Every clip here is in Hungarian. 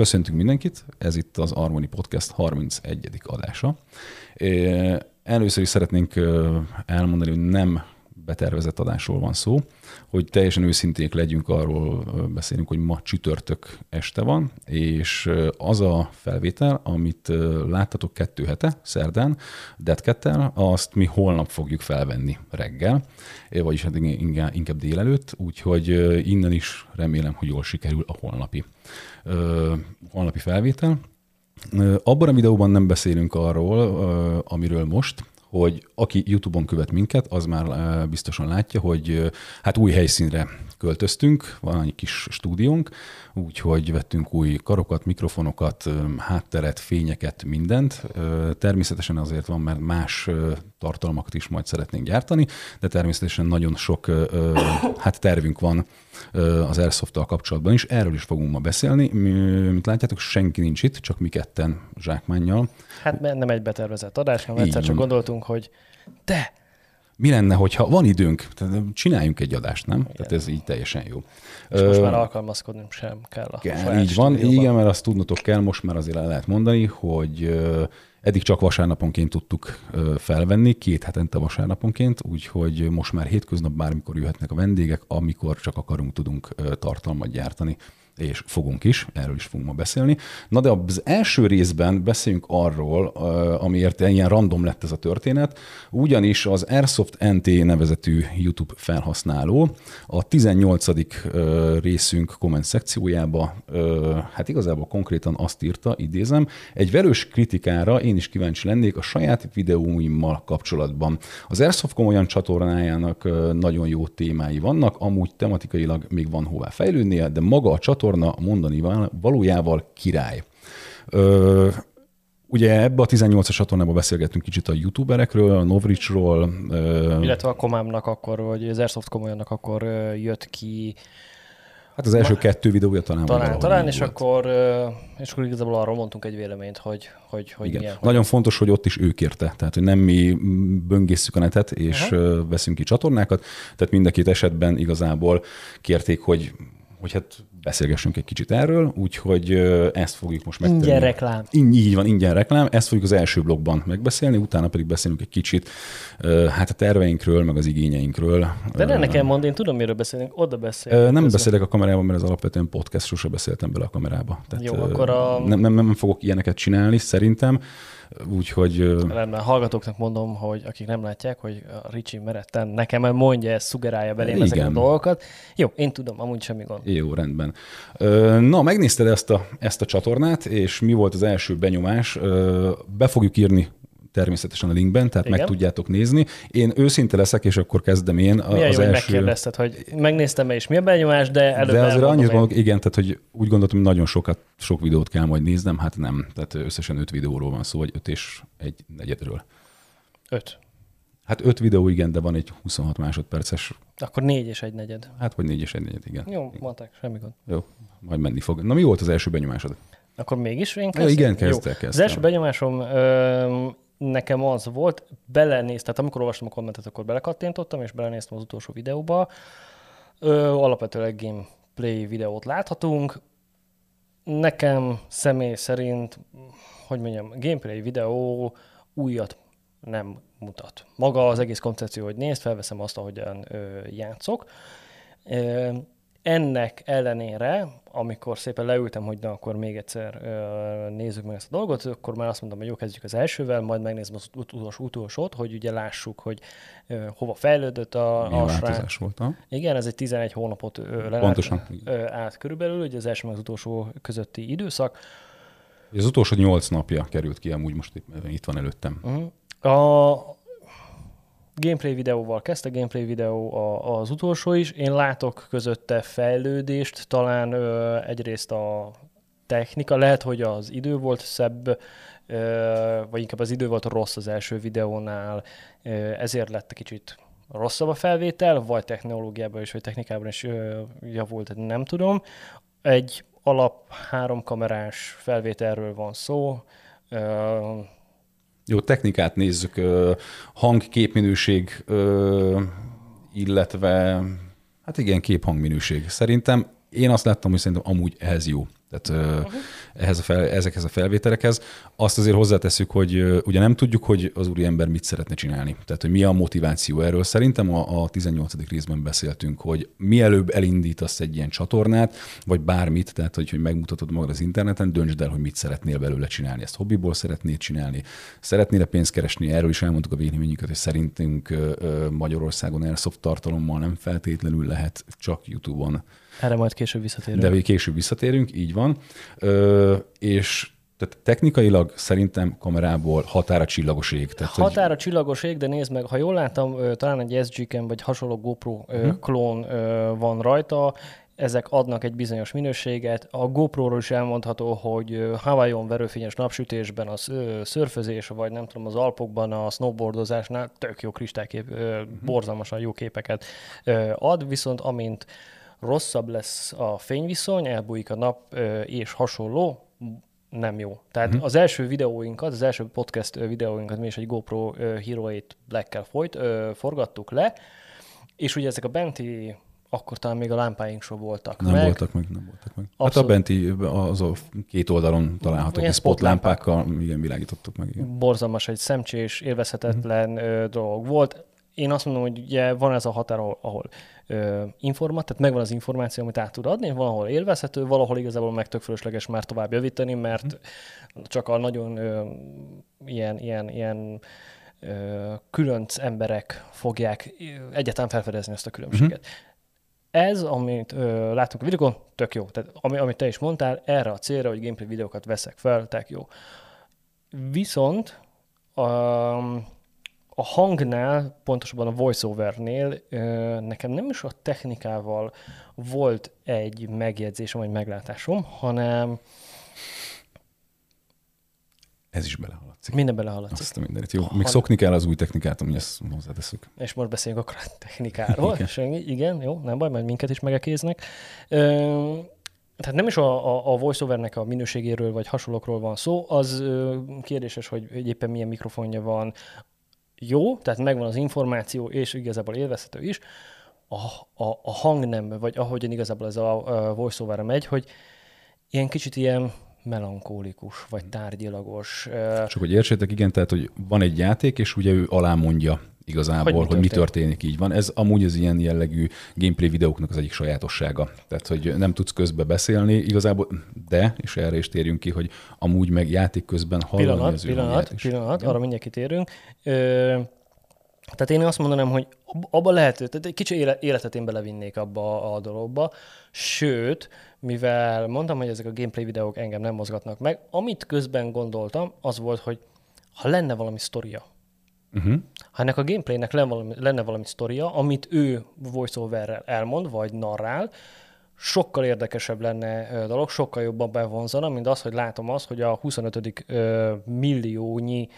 Köszöntünk mindenkit, ez itt az Harmony Podcast 31. adása. Először is szeretnénk elmondani, hogy nem betervezett adásról van szó, hogy teljesen őszinték legyünk, arról beszélünk, hogy ma csütörtök este van, és az a felvétel, amit láttatok kettő hete, szerdán, Deadcat-tel, azt mi holnap fogjuk felvenni reggel, vagyis hát inkább délelőtt, úgyhogy innen is remélem, hogy jól sikerül a holnapi, holnapi felvétel. Abban a videóban nem beszélünk arról, amiről most, hogy aki YouTube-on követ minket, az már biztosan látja, hogy hát új helyszínre költöztünk, van egy kis stúdiónk, úgyhogy vettünk új karokat, mikrofonokat, hátteret, fényeket, mindent. Természetesen azért van, mert más tartalmakat is majd szeretnénk gyártani, de természetesen nagyon sok hát tervünk van az airsoft kapcsolatban is. Erről is fogunk ma beszélni. Mint látjátok, senki nincs itt, csak mi ketten zsákmánnyal. Hát nem egy betervezett adás, hanem egyszer csak gondoltunk, hogy te, mi lenne, hogyha van időnk, tehát csináljunk egy adást, nem? Igen. Tehát ez így teljesen jó. És most már alkalmazkodni sem kell a kell, Így van, stúdióban. igen, mert azt tudnotok kell, most már azért el lehet mondani, hogy eddig csak vasárnaponként tudtuk felvenni, két hetente vasárnaponként, úgyhogy most már hétköznap bármikor jöhetnek a vendégek, amikor csak akarunk, tudunk tartalmat gyártani és fogunk is, erről is fogunk ma beszélni. Na de az első részben beszéljünk arról, amiért ilyen random lett ez a történet, ugyanis az Airsoft NT nevezetű YouTube felhasználó a 18. részünk komment szekciójába, hát igazából konkrétan azt írta, idézem, egy velős kritikára én is kíváncsi lennék a saját videóimmal kapcsolatban. Az Airsoft komolyan csatornájának nagyon jó témái vannak, amúgy tematikailag még van hová fejlődnie, de maga a csatorna csatorna mondani valójával király. Ö, Ugye ebbe a 18-as csatornában beszélgettünk kicsit a youtuberekről, a Novrichról. Illetve a Komámnak akkor, vagy az Airsoft komolyannak akkor jött ki Hát az első Ma, kettő videója talán Talán, talán és volt. akkor, és akkor igazából arról mondtunk egy véleményt, hogy, hogy, hogy Igen. milyen. Nagyon hogy... fontos, hogy ott is ő kérte. Tehát, hogy nem mi böngészszük a netet, és uh-huh. veszünk ki csatornákat. Tehát mind a két esetben igazából kérték, hogy hogy hát beszélgessünk egy kicsit erről, úgyhogy ezt fogjuk most megtenni. Ingyen reklám. Így, így van, ingyen reklám. Ezt fogjuk az első blogban megbeszélni, utána pedig beszélünk egy kicsit hát a terveinkről, meg az igényeinkről. De ne nekem mond, én tudom, miről beszélünk, oda beszélünk. Nem közben. beszélek a kamerában, mert ez alapvetően podcast, sose beszéltem bele a kamerába. Tehát Jó, akkor a... nem, nem, nem fogok ilyeneket csinálni, szerintem. Úgyhogy... Rendben, hallgatóknak mondom, hogy akik nem látják, hogy a Ricsi meretten nekem mondja, ez szugerálja belém Igen. ezeket a dolgokat. Jó, én tudom, amúgy semmi gond. Jó, rendben. Na, megnézted ezt a, ezt a csatornát, és mi volt az első benyomás? Be fogjuk írni természetesen a linkben, tehát Igen. meg tudjátok nézni. Én őszinte leszek, és akkor kezdem én. Milyen az jó, első... megkérdezted, hogy megnéztem és mi a benyomás, de előbb De azért annyit mondok, igen, tehát hogy úgy gondoltam, hogy nagyon sokat, sok videót kell majd néznem, hát nem. Tehát összesen öt videóról van szó, vagy öt és egy negyedről. Öt. Hát öt videó, igen, de van egy 26 másodperces. Akkor négy és egy negyed. Hát, vagy négy és egy negyed, igen. Jó, mondták, semmi gond. Jó, majd menni fog. Na, mi volt az első benyomásod? Akkor mégis én kezdtem? Ja, igen, kezdte, kezdtem. Az első benyomásom ö, nekem az volt, belenéz, tehát amikor olvastam a kommentet, akkor belekattintottam, és belenéztem az utolsó videóba. Ö, alapvetően gameplay videót láthatunk. Nekem személy szerint, hogy mondjam, gameplay videó újat nem mutat. Maga az egész koncepció, hogy nézd, felveszem azt, ahogyan ö, játszok. Ö, ennek ellenére, amikor szépen leültem, hogy na, akkor még egyszer nézzük meg ezt a dolgot, akkor már azt mondom, hogy jó, kezdjük az elsővel, majd megnézem az utolsó utolsót, hogy ugye lássuk, hogy hova fejlődött a, Milyen a srác. volt, ha? Igen, ez egy 11 hónapot ö, Pontosan. Át körülbelül, ugye az első meg az utolsó közötti időszak. Az utolsó 8 napja került ki, amúgy most itt, itt van előttem. Uh-huh. A, gameplay videóval kezdte, gameplay videó a, az utolsó is. Én látok közötte fejlődést, talán ö, egyrészt a technika, lehet, hogy az idő volt szebb, ö, vagy inkább az idő volt rossz az első videónál, ö, ezért lett kicsit rosszabb a felvétel, vagy technológiában is, vagy technikában is ö, javult, nem tudom. Egy alap háromkamerás felvételről van szó, ö, jó, technikát nézzük, hang, képminőség, illetve hát igen, kép-hangminőség. Szerintem én azt láttam, hogy szerintem amúgy ehhez jó. Tehát uh-huh. ehhez a fel, ezekhez a felvételekhez. Azt azért hozzátesszük, hogy ugye nem tudjuk, hogy az úriember mit szeretne csinálni. Tehát, hogy mi a motiváció erről. Szerintem a, a 18. részben beszéltünk, hogy mielőbb elindítasz egy ilyen csatornát, vagy bármit, tehát hogy, hogy megmutatod magad az interneten, döntsd el, hogy mit szeretnél belőle csinálni. Ezt hobbiból szeretnéd csinálni, szeretnél pénzt keresni, erről is elmondtuk a véleményünket, hogy szerintünk Magyarországon airsoft tartalommal nem feltétlenül lehet csak YouTube-on erre majd később visszatérünk. De később visszatérünk, így van. Ö, és tehát technikailag szerintem kamerából határa csillagos ég. Tehát, határa hogy... csillagos ég, de nézd meg, ha jól láttam, talán egy SG-ken vagy hasonló GoPro uh-huh. klón van rajta, ezek adnak egy bizonyos minőséget. A GoPro-ról is elmondható, hogy Hawaiion verőfényes napsütésben a szörfözés, vagy nem tudom, az Alpokban a snowboardozásnál tök jó kristálykép, uh-huh. borzalmasan jó képeket ad, viszont amint rosszabb lesz a fényviszony, elbújik a nap és hasonló, nem jó. Tehát uh-huh. az első videóinkat, az első podcast videóinkat mi is egy GoPro Hero 8 Black-kel folyt, forgattuk le, és ugye ezek a benti akkor talán még a lámpáink sem voltak nem meg. voltak meg, nem voltak meg. Abszolút. Hát a benti, az a két oldalon található spot spotlámpákkal, igen, világítottuk meg. Igen. Borzalmas, egy szemcsés, élvezhetetlen uh-huh. dolog volt én azt mondom, hogy ugye van ez a határ, ahol, ahol informat, tehát megvan az információ, amit át tud adni, valahol élvezhető, valahol igazából meg tök fölösleges már tovább javítani, mert mm. csak a nagyon ö, ilyen, ilyen, ilyen ö, különc emberek fogják egyáltalán felfedezni ezt a különbséget. Mm-hmm. Ez, amit ö, látunk a videókon, tök jó. Tehát ami, amit te is mondtál, erre a célra, hogy gameplay videókat veszek fel, tök jó. Viszont um, a hangnál, pontosabban a voiceovernél nekem nem is a technikával volt egy megjegyzésem, vagy meglátásom, hanem ez is belehaladszik. Minden belehaladszik. Azt a mindenit. Jó, még szokni kell az új technikát, ami ezt hozzáteszük. És most beszéljünk akkor a technikáról. igen. igen, jó, nem baj, mert minket is megekéznek. tehát nem is a, a, a voiceovernek a minőségéről vagy hasonlókról van szó, az kérdéses, hogy éppen milyen mikrofonja van, jó, tehát megvan az információ, és igazából élvezhető is, a, a, a hang nem, vagy ahogyan igazából ez a, a voiceover megy, hogy ilyen kicsit ilyen melankólikus, vagy tárgyilagos. Csak hogy értsétek, igen, tehát, hogy van egy játék, és ugye ő alá mondja igazából, hogy mi, hogy mi történik, így van. Ez amúgy az ilyen jellegű gameplay videóknak az egyik sajátossága. Tehát, hogy nem tudsz közbe beszélni igazából, de, és erre is térjünk ki, hogy amúgy meg játék közben hallani pillanat, az pillanat, is. Pillanat, arra mindjárt kitérünk. Ö, tehát én azt mondanám, hogy abba lehet, tehát egy kicsi életet én belevinnék abba a dologba, sőt, mivel mondtam, hogy ezek a gameplay videók engem nem mozgatnak meg, amit közben gondoltam, az volt, hogy ha lenne valami sztoria, Uh-huh. Ha ennek a gameplaynek lenne valami, lenne valami sztoria, amit ő voiceoverrel elmond, vagy narrál, sokkal érdekesebb lenne a dolog, sokkal jobban bevonzana, mint az, hogy látom azt, hogy a 25. milliónyi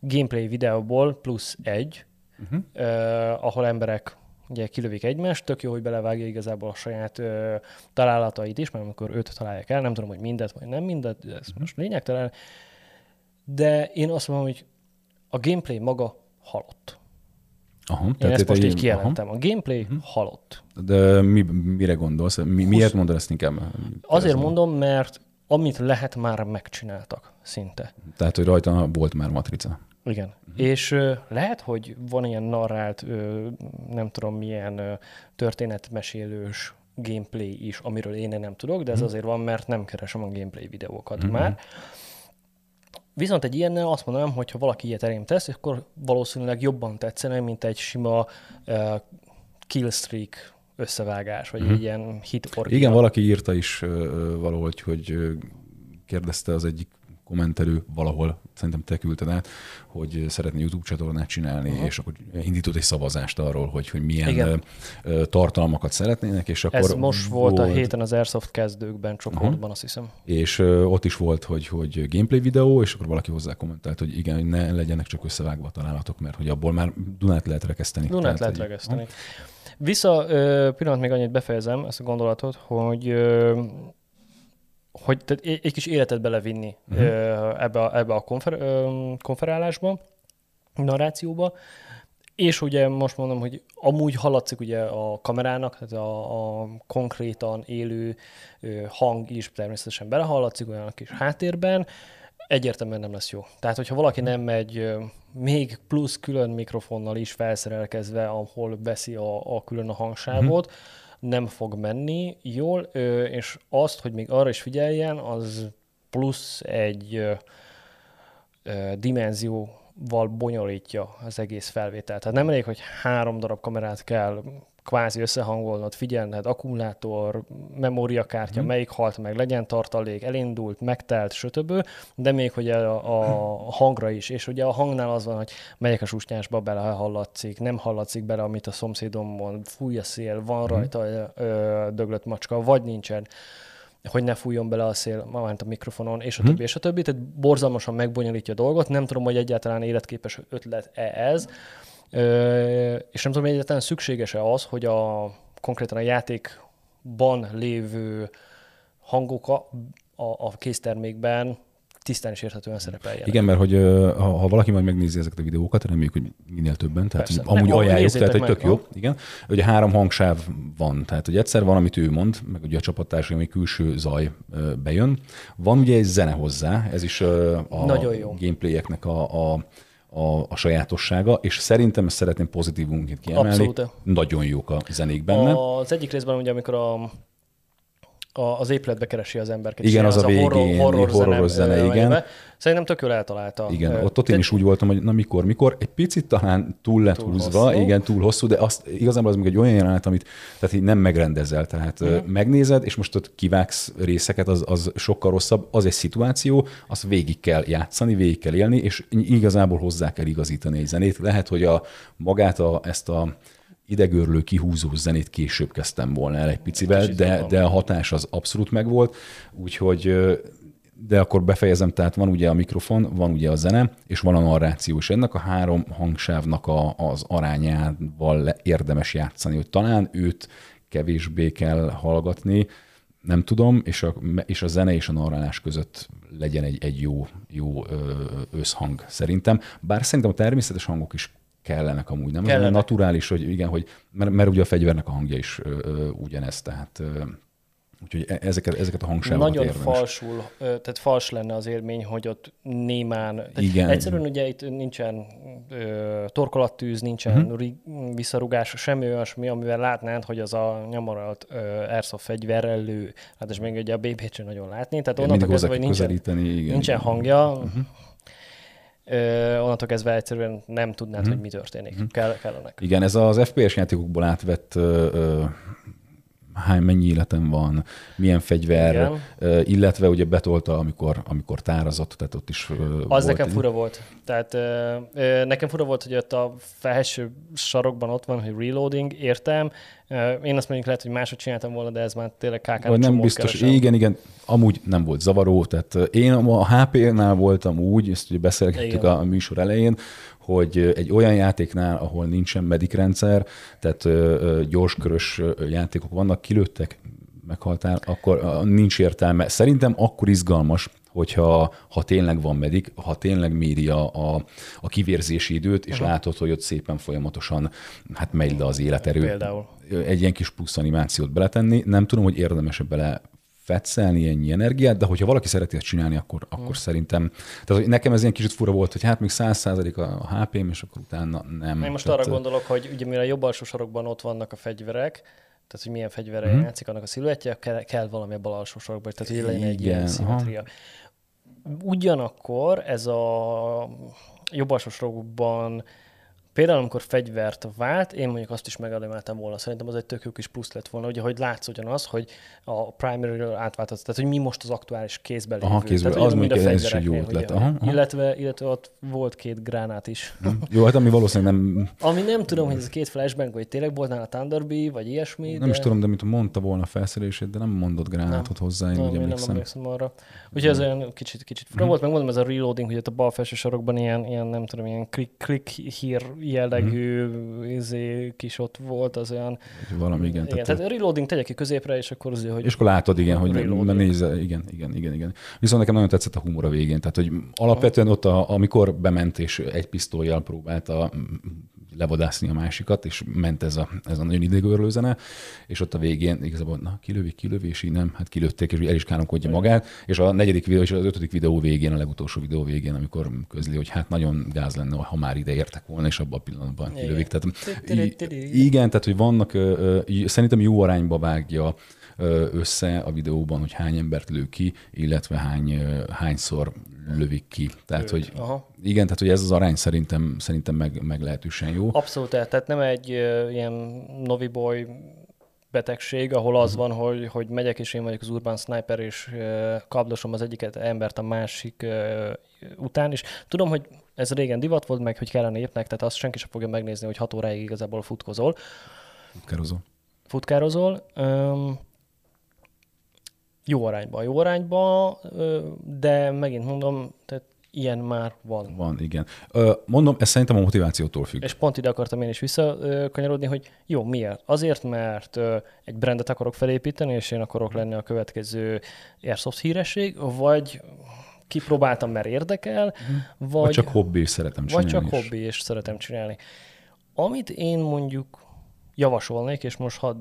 gameplay videóból plusz egy, uh-huh. uh, ahol emberek ugye kilövik egymást, tök jó, hogy belevágja igazából a saját uh, találatait is, mert amikor őt találják el, nem tudom, hogy mindet vagy nem mindet, ez uh-huh. most lényegtelen, de én azt mondom, hogy a gameplay maga halott. Aha, Én tehát ezt most így kijelentem. Aha. A gameplay uh-huh. halott. De mi, mire gondolsz? Mi, miért mondod ezt inkább? Azért mondom, mert amit lehet, már megcsináltak szinte. Tehát, hogy rajta volt már matrica. Igen. Uh-huh. És ö, lehet, hogy van ilyen narrált, ö, nem tudom milyen ö, történetmesélős gameplay is, amiről én nem tudok, de ez uh-huh. azért van, mert nem keresem a gameplay videókat uh-huh. már. Viszont egy ilyennel azt mondanám, hogy ha valaki ilyet elém tesz, akkor valószínűleg jobban tetszene, mint egy sima uh, killstreak összevágás, vagy mm. egy ilyen hit. Igen, valaki írta is uh, valahogy, hogy uh, kérdezte az egyik kommentelő valahol, szerintem te küldted át, hogy szeretné YouTube csatornát csinálni, uh-huh. és akkor indított egy szavazást arról, hogy, hogy milyen Igen. tartalmakat szeretnének, és akkor... Ez most volt, volt a héten az Airsoft kezdőkben csoportban, uh-huh. azt hiszem. És ott is volt, hogy, hogy gameplay videó, és akkor valaki hozzá kommentált, hogy igen, ne legyenek csak összevágva a találatok, mert hogy abból már Dunát lehet rekeszteni. Dunát Tehát, lehet rekeszteni. Vissza, pillanat még annyit befejezem ezt a gondolatot, hogy hogy tehát egy kis életet belevinni uh-huh. ebbe a, ebbe a konfer, konferálásba, narrációba. És ugye most mondom, hogy amúgy hallatszik ugye a kamerának, tehát a, a konkrétan élő hang is természetesen belehallatszik olyan a kis háttérben, egyértelműen nem lesz jó. Tehát, hogyha valaki nem megy még plusz külön mikrofonnal is felszerelkezve, ahol veszi a, a külön a hangsávot, uh-huh. Nem fog menni jól, és azt, hogy még arra is figyeljen, az plusz egy ö, ö, dimenzió val bonyolítja az egész felvételt. Tehát nem elég, hogy három darab kamerát kell kvázi összehangolnod, figyelned, akkumulátor, memóriakártya, hmm. melyik halt meg, legyen tartalék, elindult, megtelt, stb. De még hogy a, a hangra is. És ugye a hangnál az van, hogy melyik a susnyásba bele hallatszik, nem hallatszik bele, amit a szomszédom mond, fúj a szél, van hmm. rajta ö, döglött macska, vagy nincsen hogy ne fújjon bele a szél, már a mikrofonon, és a hmm. többi, és a többi. Tehát borzalmasan megbonyolítja a dolgot. Nem tudom, hogy egyáltalán életképes ötlet-e ez, és nem tudom, hogy egyáltalán szükséges-e az, hogy a konkrétan a játékban lévő hangok a, a, a késztermékben tisztán és érthetően szerepeljenek. Igen, mert hogy ha, ha valaki majd megnézi ezeket a videókat, reméljük, hogy minél többen, tehát Persze. amúgy nem, ajánljuk, tehát hogy tök jó. Igen. Ugye három hangsáv van, tehát hogy egyszer van, amit ő mond, meg ugye a csapattársai, ami külső zaj bejön. Van ugye egy zene hozzá, ez is a Nagyon jó. gameplayeknek a, a a, a sajátossága, és szerintem ezt szeretném pozitívunként kiemelni. Abszolút. Nagyon jók a zenék benne. Az egyik részben ugye, amikor a a, az épületbe keresi az ember. Igen, az, az a végén, horror, horror horroros zene, zene igen. Szerintem tök jól eltalálta. Igen, ott, ott én is úgy voltam, hogy na mikor, mikor, egy picit talán túl lett túl húzva, hosszú. igen, túl hosszú, de azt igazából az még egy olyan jelenet, amit tehát így nem megrendezel, tehát mm. megnézed, és most ott kivágsz részeket, az, az sokkal rosszabb, az egy szituáció, azt végig kell játszani, végig kell élni, és igazából hozzá kell igazítani egy zenét. Lehet, hogy a magát a, ezt a idegörlő, kihúzó zenét később kezdtem volna el egy picivel, de, de a hatás az abszolút megvolt, úgyhogy de akkor befejezem, tehát van ugye a mikrofon, van ugye a zene, és van a narráció, és ennek a három hangsávnak a, az arányával érdemes játszani, hogy talán őt kevésbé kell hallgatni, nem tudom, és a, és a zene és a narrálás között legyen egy, egy jó, jó összhang szerintem. Bár szerintem a természetes hangok is kellenek amúgy, nem? Kellenek. Az naturális, hogy igen, hogy, mert, mert ugye a fegyvernek a hangja is ö, ö, ugyanez, tehát ö, Úgyhogy e, ezeket, ezeket a hangsávokat Nagyon érdemes. falsul, tehát fals lenne az élmény, hogy ott némán. Tehát Igen. Egyszerűen ugye itt nincsen ö, torkolattűz, nincsen uh-huh. visszarugás, semmi olyasmi, amivel látnád, hogy az a nyomoralt ö, airsoft fegyverrel lő. Hát és még ugye a bb sem nagyon látni. Tehát onnantól kezdve, hogy nincsen, igen, nincsen igen. hangja, uh-huh ö, onnantól kezdve egyszerűen nem tudnád, hmm. hogy mi történik. Hmm. Kell, kellenek. Igen, ez az FPS játékokból átvett ö, ö, hány, mennyi életem van, milyen fegyver, Igen. illetve ugye betolta, amikor, amikor tárazott, tehát ott is Az volt nekem egy... fura volt. Tehát nekem fura volt, hogy ott a felső sarokban ott van, hogy reloading, értem. Én azt mondjuk lehet, hogy máshogy csináltam volna, de ez már tényleg kkk nem biztos. Keresem. Igen, igen. Amúgy nem volt zavaró. Tehát én a HP-nál voltam úgy, ezt ugye beszélgettük igen. a műsor elején, hogy egy olyan játéknál, ahol nincsen medik rendszer, tehát gyorskörös játékok vannak, kilőttek, meghaltál, akkor nincs értelme. Szerintem akkor izgalmas, hogyha ha tényleg van medik, ha tényleg méri a, a, a kivérzési időt, és uh-huh. látod, hogy ott szépen folyamatosan hát megy le az életerő. Például. Egy ilyen kis plusz animációt beletenni. Nem tudom, hogy érdemes bele fetszelni ennyi energiát, de hogyha valaki szereti ezt csinálni, akkor, akkor hmm. szerintem, tehát nekem ez ilyen kicsit fura volt, hogy hát még 100% a HP-m, és akkor utána nem. Én most tehát, arra gondolok, hogy ugye mire a jobb alsó sarokban ott vannak a fegyverek, tehát hogy milyen fegyverrel hmm. játszik, annak a sziluettje, kell, kell valami a bal alsó sarokban, tehát hogy legyen egy ilyen szimetria. Ugyanakkor ez a jobb alsó sarokban Például, amikor fegyvert vált, én mondjuk azt is megelemeltem volna. Szerintem az egy tök jó kis plusz lett volna, ugye, hogy látsz ugyanaz, hogy a primary-ről átváltott, tehát hogy mi most az aktuális kézben lévő. Aha, kézben, tehát, az még ez is egy jó ötlet. Aha, aha. Illetve, illetve ott volt két gránát is. Hm. Jó, hát ami valószínűleg nem... Ami nem tudom, hogy ez a két flashbang, vagy tényleg volt nála Thunderbee, vagy ilyesmi. Nem de... is tudom, de mint mondta volna a felszerelését, de nem mondott gránátot nem. hozzá, én nem, úgy emlékszem. Nem emlékszem arra. Úgyhogy ez olyan kicsit, kicsit fura hmm. volt, megmondom, ez a reloading, hogy ott a bal felső sarokban ilyen, ilyen nem tudom, ilyen click, click hír jellegű hmm. izé, kis ott volt, az olyan... Valami, igen. igen tehát, tehát reloading tegye ki középre, és akkor azért, hogy... És akkor látod, igen, hogy nézze, igen, igen, igen, igen. Viszont nekem nagyon tetszett a humor a végén, tehát hogy alapvetően ott, a, amikor bement és egy pisztolyjal próbálta levadászni a másikat, és ment ez a, ez a nagyon idegörlő zene, és ott a végén igazából, na, kilövi, kilövi, és így nem, hát kilőtték, és el is káromkodja magát, és a negyedik videó, és az ötödik videó végén, a legutolsó videó végén, amikor közli, hogy hát nagyon gáz lenne, ha már ide értek volna, és abban a pillanatban kilövik. Tehát, igen, tehát, hogy vannak, szerintem jó arányba vágja össze a videóban, hogy hány embert lő ki, illetve hány, hányszor lövik ki. Tehát, hogy Aha. igen, tehát, hogy ez az arány szerintem, szerintem meg, meglehetősen jó. Abszolút, tehát nem egy uh, ilyen noviboy betegség, ahol az van, hogy, hogy megyek és én vagyok az urban sniper, és uh, kablosom az egyiket embert a másik uh, után, és tudom, hogy ez régen divat volt, meg hogy kellene épnek, tehát azt senki sem fogja megnézni, hogy hat óráig igazából futkozol. Futkározol. Futkározol. Um, jó arányban, jó arányban, de megint mondom, tehát ilyen már van. Van, igen. Mondom, ez szerintem a motivációtól függ. És pont ide akartam én is visszakanyarodni, hogy jó, miért? Azért, mert egy brandet akarok felépíteni, és én akarok lenni a következő Airsoft híresség, vagy kipróbáltam, mert érdekel, uh-huh. vagy, vagy csak hobbi, és szeretem csinálni. Vagy csak is. hobbi, és szeretem csinálni. Amit én mondjuk javasolnék, és most hadd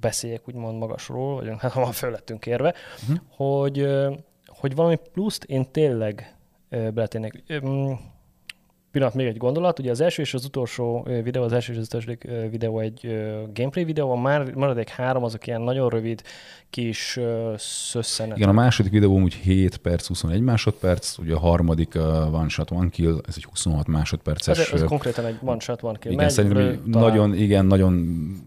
beszéljek úgymond magasról, vagy hát ha föl lettünk érve, uh-huh. hogy, hogy valami pluszt én tényleg beletennék. Pillanat, még egy gondolat. Ugye az első és az utolsó videó, az első és az utolsó videó egy gameplay videó, a már maradék három azok ilyen nagyon rövid kis szösszenet. Igen, a második videó úgy 7 perc, 21 másodperc, ugye a harmadik uh, One Shot, One Kill, ez egy 26 másodperces. Ez, ez konkrétan egy One Shot, One Kill. Igen, Megy, szerintem nagyon, igen, nagyon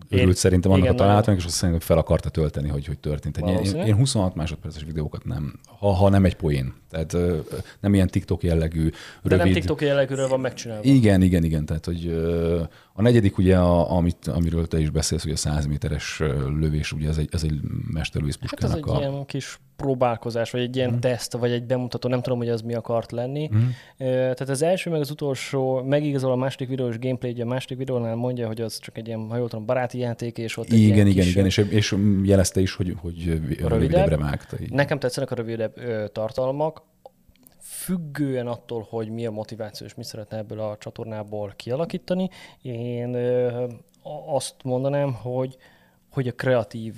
örült szerintem annak igen, a találatnak, és azt szerintem fel akarta tölteni, hogy, hogy történt. Egy, én, én 26 másodperces videókat nem, ha, ha nem egy poén. Tehát uh, nem ilyen TikTok jellegű, rövid. De nem TikTok jellegűről van megcsinálva. Igen, igen, igen. Tehát, hogy uh, a negyedik ugye, a, amit, amiről te is beszélsz, hogy a 100 méteres lövés, ugye ez egy, ez egy mesterlövész puskának hát ez egy a... ilyen kis próbálkozás, vagy egy ilyen mm. teszt, vagy egy bemutató, nem tudom, hogy az mi akart lenni. Mm. Tehát az első, meg az utolsó, megigazol a második videós gameplay, ugye a második videónál mondja, hogy az csak egy ilyen, ha jól tudom, baráti játék, és ott igen, egy igen, igen, igen, és, és jelezte is, hogy, hogy rövidebb, rövidebbre vágta. Így. Nekem tetszenek a rövidebb ö, tartalmak, függően attól, hogy mi a motiváció, és mit szeretne ebből a csatornából kialakítani, én azt mondanám, hogy, hogy a kreatív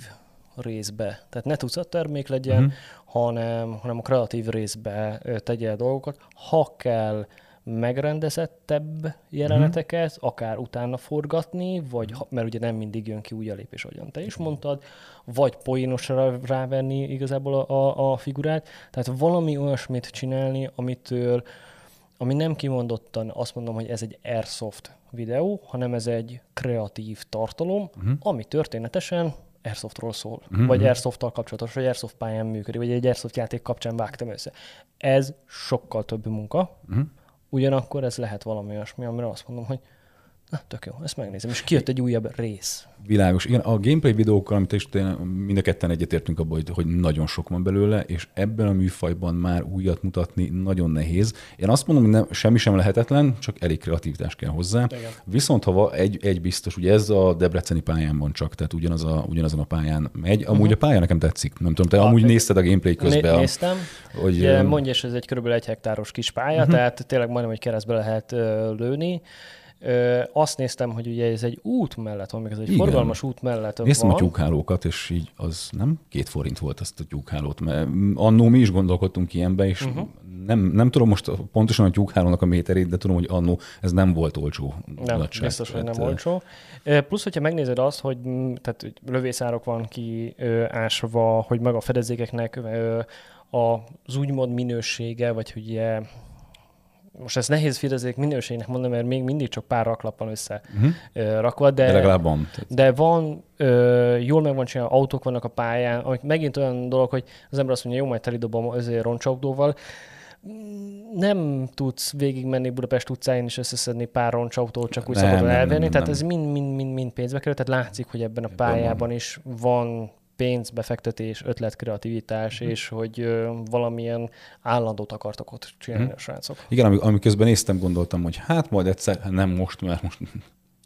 részbe, tehát ne tucat termék legyen, uh-huh. hanem, hanem a kreatív részbe tegye a dolgokat. Ha kell megrendezettebb jeleneteket, uh-huh. akár utána forgatni, vagy mert ugye nem mindig jön ki úgy a lépés, ahogyan te is mondtad, vagy poénosra rávenni igazából a, a, a figurát. Tehát valami olyasmit csinálni, amitől ami nem kimondottan azt mondom, hogy ez egy airsoft videó, hanem ez egy kreatív tartalom, uh-huh. ami történetesen Airsoftról szól, mm-hmm. vagy Airsofttal kapcsolatos, vagy Airsoft pályán működik, vagy egy Airsoft játék kapcsán vágtam össze. Ez sokkal több munka, mm-hmm. Ugyanakkor ez lehet valami olyasmi, amire azt mondom, hogy Na, tök jó, ezt megnézem. És kijött egy újabb rész. Világos. Igen, a gameplay videókkal, amit is mind a ketten egyetértünk abban, hogy, hogy nagyon sok van belőle, és ebben a műfajban már újat mutatni nagyon nehéz. Én azt mondom, hogy nem, semmi sem lehetetlen, csak elég kreativitás kell hozzá. Igen. Viszont ha egy, egy biztos, ugye ez a debreceni pályán van csak, tehát ugyanaz a, ugyanazon a pályán megy. Amúgy uh-huh. a pálya nekem tetszik. Nem tudom, te a, amúgy nézted a gameplay közben. Né- néztem. A, hogy, Ugye, mondja, ez egy kb. egy hektáros kis pálya, uh-huh. tehát tényleg majdnem, hogy keresztbe lehet lőni. Ö, azt néztem, hogy ugye ez egy út mellett van, még ez egy Igen. forgalmas út mellett Néztem van. a tyúkhálókat, és így az nem két forint volt azt a tyúkhálót, mert annó mi is gondolkodtunk ilyenbe, és uh-huh. nem, nem tudom most pontosan a tyúkhálónak a méterét, de tudom, hogy annó ez nem volt olcsó. Nem, nagyság. biztos, hogy nem olcsó. Plusz, hogyha megnézed azt, hogy tehát, lövészárok van ki ásva, hogy meg a fedezékeknek az úgymond minősége, vagy hogy most ez nehéz fidezék minőségnek mondani, mert még mindig csak pár raklap van össze uh-huh. rakva, de, de legalább van. De van, ö, jól meg van csinálva, autók vannak a pályán, amik megint olyan dolog, hogy az ember azt mondja, jó, majd telidobom azért roncsautóval, nem tudsz végigmenni Budapest utcáin és összeszedni pár roncsautót, csak úgy nem, szabadon elvenni. Tehát nem. ez mind-mind-mind pénzbe kerül. Tehát látszik, hogy ebben a pályában is van pénz, befektetés, ötlet, kreativitás, mm. és hogy ö, valamilyen állandót akartak ott csinálni mm. a srácok. Igen, ami, ami közben néztem, gondoltam, hogy hát majd egyszer, nem most, mert most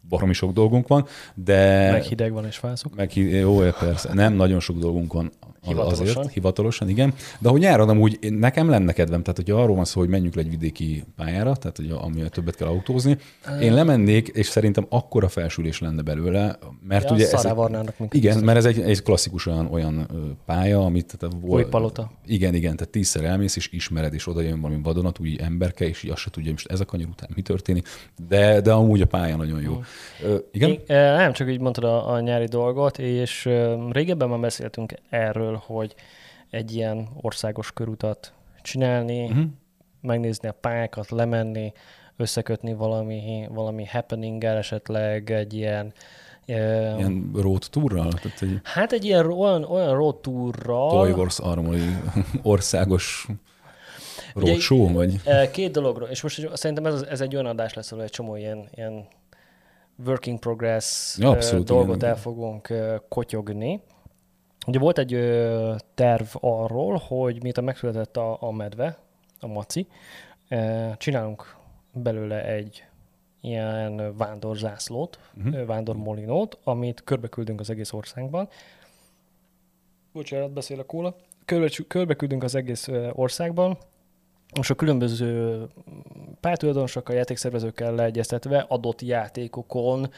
baromi sok dolgunk van, de... Meg hideg van és fászok. Meg hideg, jó, persze. Nem, nagyon sok dolgunk van. Hivatalosan. Azért, hivatalosan, igen. De hogy nyáron amúgy nekem lenne kedvem, tehát hogy arról van szó, hogy menjünk le egy vidéki pályára, tehát hogy ami többet kell autózni. Én lemennék, és szerintem akkora felsülés lenne belőle, mert Ja, ugye ez, igen, biztos. mert ez egy, egy klasszikus olyan, olyan pálya, amit tehát Új palota. Igen, igen, tehát tízszer elmész, és ismered, és oda jön valami vadonatúj emberke, és azt se tudja, most ez a kanyar után mi történik, de, de amúgy a pálya nagyon jó. Ö, igen? Én, eh, nem, csak így mondtad a, a nyári dolgot, és régebben már beszéltünk erről, hogy egy ilyen országos körutat csinálni, uh-huh. megnézni a pályákat, lemenni, összekötni valami, valami happening esetleg egy ilyen, Ilyen road tourral? Tehát egy hát egy ilyen olyan, olyan road tourral, Toy Wars Armory országos Ugye- road show, vagy? Két dologról, és most szerintem ez, ez egy olyan adás lesz, ahol egy csomó ilyen, ilyen working progress Ja, abszolút, dolgot igen. el fogunk kotyogni. Ugye volt egy ö, terv arról, hogy miután megszületett a, a medve, a maci, eh, csinálunk belőle egy ilyen vándorzászlót, Mhm. uh-huh. vándormolinót, amit körbeküldünk az egész országban. Bocsánat, beszélek róla. Körbe, körbeküldünk az egész ö, országban, és a különböző pályatulajdonosokkal, játékszervezőkkel leegyeztetve adott játékokon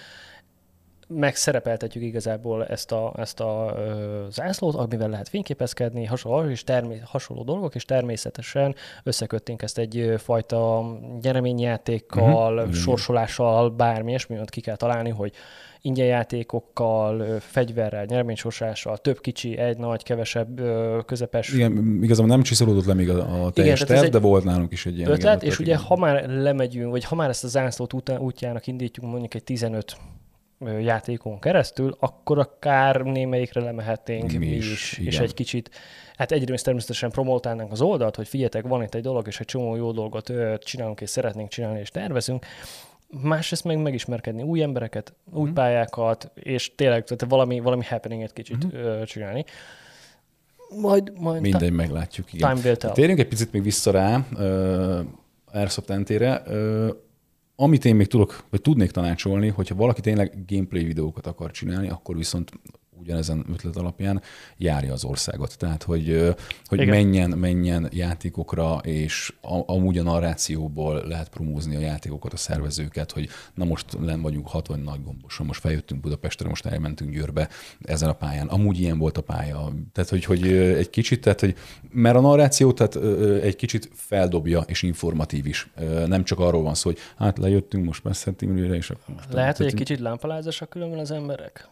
megszerepeltetjük igazából ezt a, ezt a ö, zászlót, amivel lehet fényképezkedni, hasonló, és termé- hasonló dolgok, és természetesen összekötténk ezt egy fajta nyereményjátékkal, uh-huh. igen. sorsolással, bármi ilyesmi, amit ki kell találni, hogy ingyen játékokkal, fegyverrel, nyereménysorsással, több kicsi, egy nagy, kevesebb, közepes Igen, igazából nem csiszolódott le még a, a teljes ez terv, de volt nálunk is egy ilyen. ötlet, igen, és tehát ugye igen. ha már lemegyünk, vagy ha már ezt a zászlót útjának indítjuk mondjuk egy 15 ö, játékon keresztül, akkor akár némelyikre lemehetnénk mi, Mi is, igen. és egy kicsit, hát egyrészt természetesen promotálnánk az oldalt, hogy figyeljetek, van itt egy dolog, és egy csomó jó dolgot csinálunk, és szeretnénk csinálni, és tervezünk, másrészt meg megismerkedni új embereket, új pályákat, és tényleg tehát valami, valami happeninget kicsit ö, csinálni. Majd, majd Mindegy, meglátjuk. Igen. time will tell. Térjünk egy picit még vissza rá, uh, Airsoft NT-re. Uh, amit én még tudok, vagy tudnék tanácsolni, hogyha valaki tényleg gameplay videókat akar csinálni, akkor viszont ugyanezen ötlet alapján járja az országot. Tehát, hogy, hogy Igen. menjen, menjen játékokra, és a, amúgy a narrációból lehet promózni a játékokat, a szervezőket, hogy na most len vagyunk 60 nagy gomboson, most feljöttünk Budapestre, most elmentünk Győrbe ezen a pályán. Amúgy ilyen volt a pálya. Tehát, hogy, hogy egy kicsit, tehát, hogy mert a narráció tehát egy kicsit feldobja és informatív is. Nem csak arról van szó, hogy hát lejöttünk, most beszéltünk ülőre, és akkor most Lehet, hogy egy kicsit lámpalázásak különben az emberek?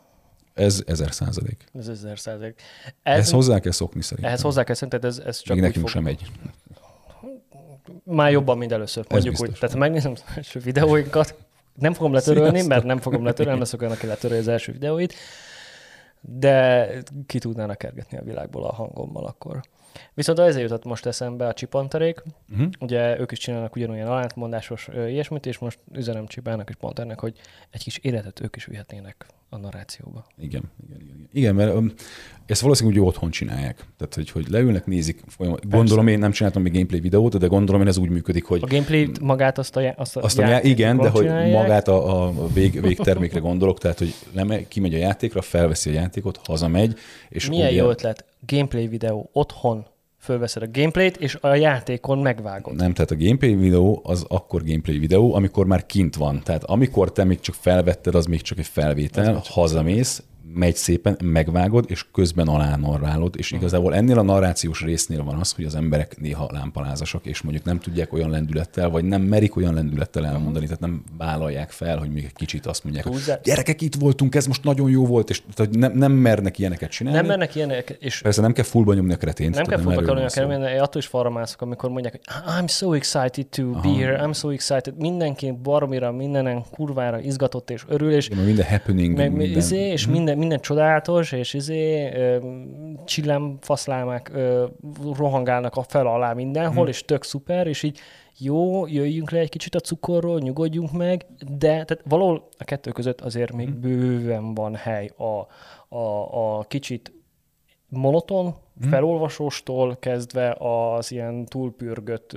Ez ezer százalék. Ez ezer százalék. Ez Ez, hozzá kell szokni szerintem. ehhez hozzá kell szerinted, ez, ez csak Még nekünk fog, sem megy. Már jobban, mint először. Mondjuk úgy. Tehát ha megnézem az első videóinkat, nem fogom letörölni, Sziasztok. mert nem fogom letörölni, nem leszok olyan, aki letörölje az első videóit, de ki tudnának kergetni a világból a hangommal akkor. Viszont ezért jutott most eszembe a csipanterék. Uh-huh. Ugye ők is csinálnak ugyanolyan alátmondásos ö, ilyesmit, és most üzenem Csibának és Panternek, hogy egy kis életet ők is vihetnének a narrációba. Igen, igen, igen. igen. Igen, mert um, ezt valószínűleg úgy otthon csinálják. Tehát, hogy, hogy leülnek, nézik. Folyamat. Gondolom, én nem csináltam még gameplay videót, de gondolom, én ez úgy működik, hogy A gameplay magát azt a, já- azt a, azt a já- igen, de hogy magát a, a vég, végtermékre gondolok, tehát, hogy leme, kimegy a játékra, felveszi a játékot, hazamegy, és Milyen úgy jó ötlet, gameplay videó, otthon fölveszed a gameplayt, és a játékon megvágod. Nem, tehát a gameplay videó az akkor gameplay videó, amikor már kint van. Tehát amikor te még csak felvetted, az még csak egy felvétel, hazamész, megy szépen, megvágod, és közben alá narrálod, és igazából ennél a narrációs résznél van az, hogy az emberek néha lámpalázasak, és mondjuk nem tudják olyan lendülettel, vagy nem merik olyan lendülettel elmondani, tehát nem vállalják fel, hogy még egy kicsit azt mondják, hogy gyerekek, itt voltunk, ez most nagyon jó volt, és tehát, nem, nem mernek ilyeneket csinálni. Nem mennek ilyenek, és Persze nem kell fullba nyomni a kretént. nem kell van kelleni, szó. kell én attól is falra mászok, amikor mondják, hogy I'm so excited to be here, I'm so excited. Mindenki baromira, mindenen kurvára izgatott és örül, és Igen, minden happening, meg, minden, izé, és minden, minden csodálatos, és izé, ö, csillám faszlámák ö, rohangálnak a fel alá mindenhol, és tök szuper, és így jó, jöjjünk le egy kicsit a cukorról, nyugodjunk meg, de tehát valahol a kettő között azért még bőven van hely a, a, a kicsit monoton, felolvasóstól kezdve az ilyen túlpürgött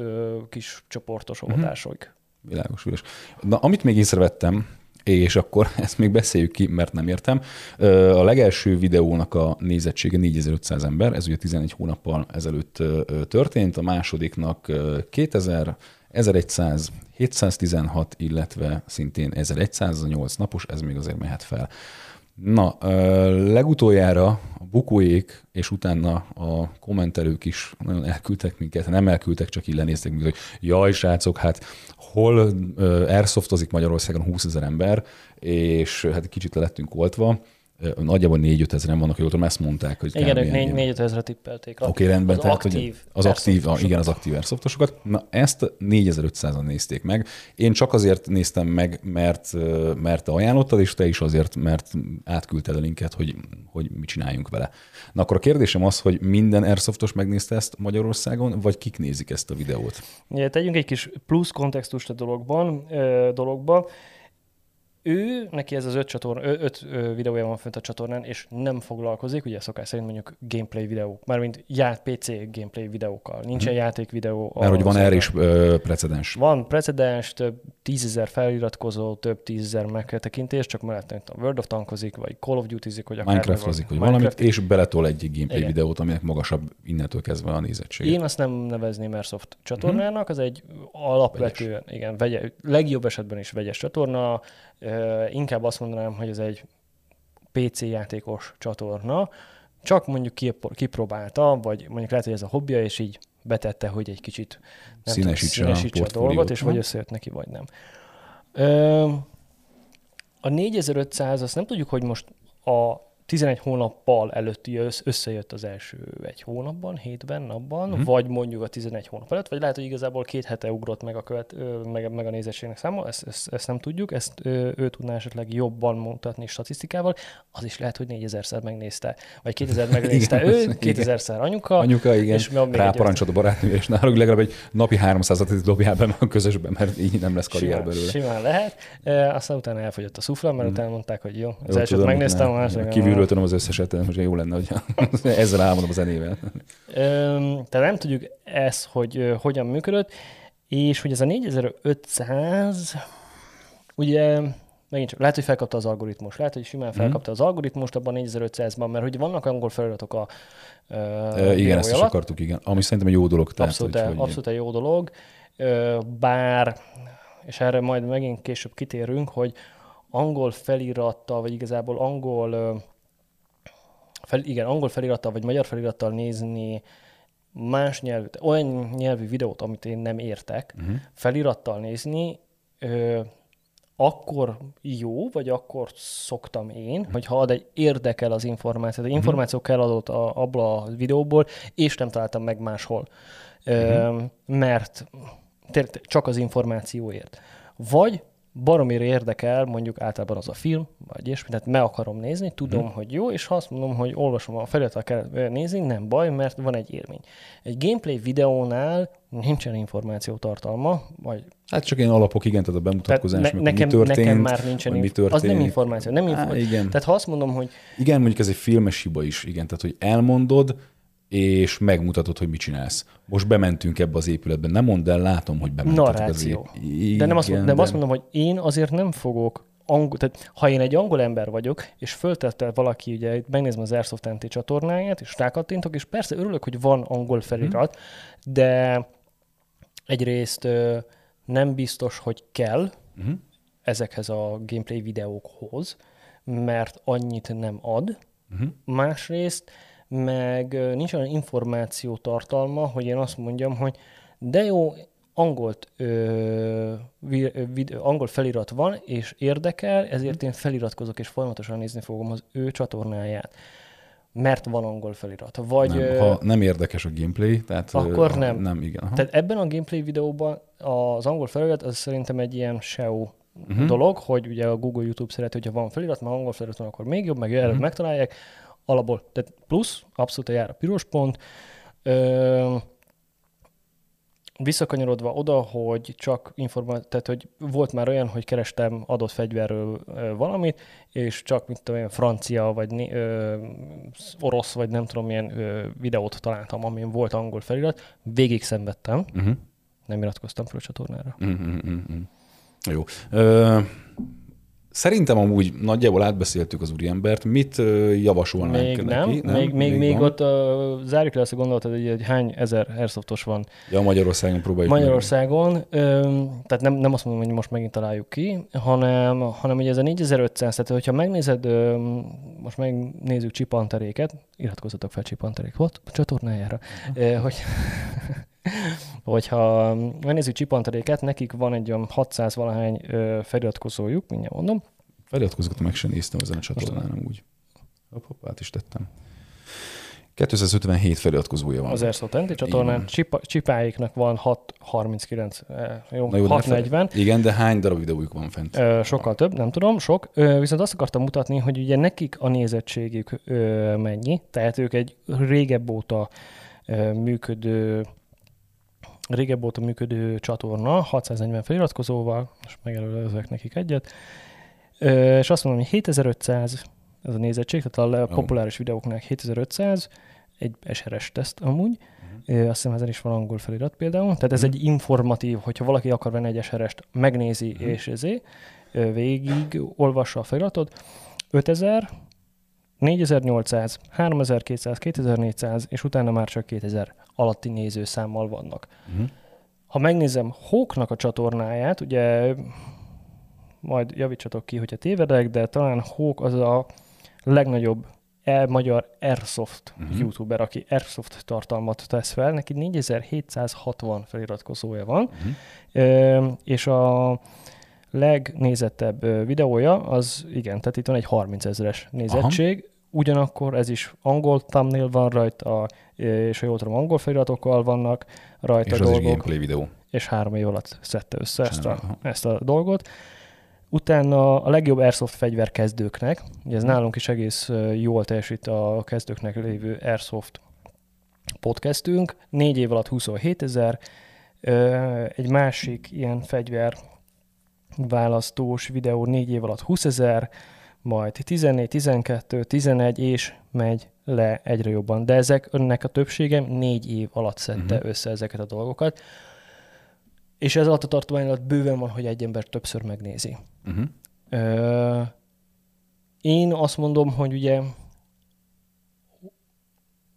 kis csoportos olvadásig. Világos, világos. Na, amit még észrevettem, és akkor ezt még beszéljük ki, mert nem értem. A legelső videónak a nézettsége 4500 ember, ez ugye 11 hónappal ezelőtt történt, a másodiknak 2000, 1100, 716, illetve szintén 1108 napos, ez még azért mehet fel. Na, legutoljára a bukóék, és utána a kommentelők is nagyon elküldtek minket, nem elküldtek, csak így lenéztek minket, hogy jaj, srácok, hát hol airsoftozik Magyarországon 20 ezer ember, és hát kicsit le lettünk oltva nagyjából 4-5 ezeren vannak, jól tudom, ezt mondták, hogy Igen, ők 4-5 ezre tippelték. Oké, okay, rendben. Az tehát, aktív hogy az aktív, igen, az aktív airsoftosokat. Na, ezt 4500-an nézték meg. Én csak azért néztem meg, mert, mert te ajánlottad, és te is azért, mert átküldted a linket, hogy, hogy mit csináljunk vele. Na akkor a kérdésem az, hogy minden airsoftos megnézte ezt Magyarországon, vagy kik nézik ezt a videót? Ja, tegyünk egy kis plusz kontextust a dologban, dologba ő, neki ez az öt, csatorna, öt videója van fönt a csatornán, és nem foglalkozik, ugye szokás szerint mondjuk gameplay videó, mármint ját PC gameplay videókkal. Nincsen hmm. játék videó. Mert hogy van erre is ö, precedens. Van precedens, több tízezer feliratkozó, több tízezer megtekintés, csak mellett a World of Tankozik, vagy Call of Duty-zik, vagy akár Minecraftozik, vagy valamit, és beletol egy gameplay Igen. videót, aminek magasabb innentől kezdve a nézettség. Én azt nem nevezném Airsoft csatornának, az egy alapvetően, vegyes. igen, vegye, legjobb esetben is vegyes csatorna, inkább azt mondanám, hogy ez egy PC játékos csatorna, csak mondjuk kipróbálta, vagy mondjuk lehet, hogy ez a hobbija, és így betette, hogy egy kicsit nem színesítse, tudom, színesítse a, a dolgot, és vagy összejött neki, vagy nem. a 4500, azt nem tudjuk, hogy most a 11 hónappal előtti összejött az első egy hónapban, hétben, napban, uh-huh. vagy mondjuk a 11 hónap előtt, vagy lehet, hogy igazából két hete ugrott meg a, követ, meg, meg a nézettségnek száma, ezt, ezt, ezt nem tudjuk, ezt ő, ő tudná esetleg jobban mutatni statisztikával, az is lehet, hogy 4000-szer megnézte, vagy 2000 megnézte igen, ő, 2000-szer anyuka. Anyuka, igen, és ráparancsolt a barátnő, és náluk legalább egy napi 300-at dobjál be a közösben, mert így nem lesz karrier simán, belőle. Simán lehet. E, aztán utána elfogyott a szufla, mert uh-huh. utána mondták, hogy jó, az elsőt megnéztem, a második kívülről tudom az összeset, most jó lenne, hogy ezzel álmodom a zenével. Tehát nem tudjuk ezt, hogy hogyan működött, és hogy ez a 4500, ugye megint csak lehet, hogy felkapta az algoritmus, lehet, hogy simán mhm. felkapta az algoritmust abban a 4500-ban, mert hogy vannak angol feliratok a uh, Igen, ezt is akartuk, igen. Ami szerintem egy jó dolog. Tehát, abszolút, hogy, hogy... abszolút egy jó dolog, bár, és erre majd megint később kitérünk, hogy angol felirattal, vagy igazából angol fel, igen, angol felirattal vagy magyar felirattal nézni más nyelvű, olyan nyelvű videót, amit én nem értek, uh-huh. felirattal nézni, ö, akkor jó, vagy akkor szoktam én, uh-huh. hogy ha ad egy érdekel az információ, egy információ kell adott a, abból a videóból, és nem találtam meg máshol, ö, uh-huh. mert csak az információért. Vagy baromira érdekel mondjuk általában az a film, vagy ilyesmi, tehát me akarom nézni, tudom, hmm. hogy jó, és ha azt mondom, hogy olvasom a feliratot kell nézni, nem baj, mert van egy élmény. Egy gameplay videónál nincsen információ tartalma, vagy... Hát csak ilyen alapok, igen, tehát a bemutatkozás, ne, nekem, mi történt, nekem már nincsen mi történt. Az nem információ. Nem információ. Á, igen. Tehát ha azt mondom, hogy... Igen, mondjuk ez egy filmes hiba is, igen, tehát hogy elmondod, és megmutatod, hogy mit csinálsz. Most bementünk ebbe az épületbe, nem mondd el, látom, hogy bementetek az épületbe. De nem azt, nem azt mondom, hogy én azért nem fogok angol, tehát ha én egy angol ember vagyok, és föltette valaki, ugye megnézem az Airsoft NT csatornáját, és rákattintok, és persze örülök, hogy van angol felirat, hmm. de egyrészt nem biztos, hogy kell hmm. ezekhez a gameplay videókhoz, mert annyit nem ad. Hmm. Másrészt meg nincs olyan információ tartalma, hogy én azt mondjam, hogy de jó, angolt, ö, vid, angol felirat van, és érdekel, ezért én feliratkozok, és folyamatosan nézni fogom az ő csatornáját. Mert van angol felirat. Vagy, nem, ha nem érdekes a gameplay, tehát... Akkor nem. Nem, igen. Aha. Tehát ebben a gameplay videóban az angol felirat, az szerintem egy ilyen SEO uh-huh. dolog, hogy ugye a Google, YouTube szeret, hogyha van felirat, mert angol felirat van, akkor még jobb, meg uh-huh. megtalálják alapból, tehát plusz, abszolút jár a piros pont. Ö, visszakanyarodva oda, hogy csak információ, tehát hogy volt már olyan, hogy kerestem adott fegyverről ö, valamit, és csak, mint tudom, francia, vagy ö, orosz, vagy nem tudom, milyen ö, videót találtam, amin volt angol felirat, végig szenvedtem, uh-huh. nem iratkoztam fel a csatornára. Uh-huh, uh-huh. Jó. Ö, Szerintem amúgy nagyjából átbeszéltük az úriembert. Mit ö, javasolnánk Még neki? nem, nem? még, még, még van? ott uh, zárjuk le azt a gondolatot, hogy, hogy hány ezer airsoftos van Ja, Magyarországon próbáljuk meg. Magyarországon. Öm, tehát nem, nem azt mondom, hogy most megint találjuk ki, hanem, hanem hogy ez a 4500, tehát hogyha megnézed, öm, most megnézzük csipanteréket, iratkozzatok fel csipanterék volt a csatornájára, Ö, hogy hogyha megnézzük csipanteréket, nekik van egy olyan 600 valahány feliratkozójuk, mindjárt mondom, Feliratkozgatom, meg sem néztem ezen a csatornán amúgy. Hopp, hopp, át is tettem. 257 feliratkozója van. az Airsoft Enti csatornán. Csipa, csipáiknak van 639, eh, jó, Na jó, de ne 640, fel- Igen, de hány darab videójuk van fent? Ö, sokkal több, nem tudom, sok. Ö, viszont azt akartam mutatni, hogy ugye nekik a nézettségük ö, mennyi, tehát ők egy régebb óta ö, működő régebb óta működő csatorna, 640 feliratkozóval, most megelőzök nekik egyet, ö, és azt mondom, hogy 7500 ez a nézettség, tehát a Jó. populáris videóknál 7500, egy SRS teszt amúgy, Ö, azt hiszem ezen is van angol felirat például. Tehát ez Mhm. egy informatív, hogyha valaki akar venni egy SRS-t, megnézi Mhm. és ezé, végig olvassa a feliratot. 5000, 4800, 3200, 2400, és utána már csak 2000 alatti nézőszámmal vannak. Uh-huh. Ha megnézem Hóknak a csatornáját, ugye majd javítsatok ki, hogyha tévedek, de talán Hók az a legnagyobb e magyar Airsoft uh-huh. youtuber, aki Airsoft tartalmat tesz fel, neki 4760 feliratkozója van, Uh-huh. Ö, és a legnézettebb videója az, igen, tehát itt van egy 30 ezres nézettség, Aha. Ugyanakkor ez is angol thumbnail van rajta, és ha jól tudom, angol feliratokkal vannak rajta És az is dolgok, gameplay videó. és három év alatt szedte össze ezt a, Aha. ezt a dolgot. Utána a legjobb Airsoft fegyver kezdőknek, ez nálunk is egész jól teljesít a kezdőknek lévő Airsoft podcastünk, négy év alatt 27 ezer, egy másik ilyen fegyver választós videó négy év alatt 20 ezer, majd 14, 12, 11, és megy le egyre jobban. De ezek önnek a többsége négy év alatt szedte Mhm. össze ezeket a dolgokat. És ez alatt a tartomány alatt bőven van, hogy egy ember többször megnézi. Uh-huh. Ö, én azt mondom, hogy ugye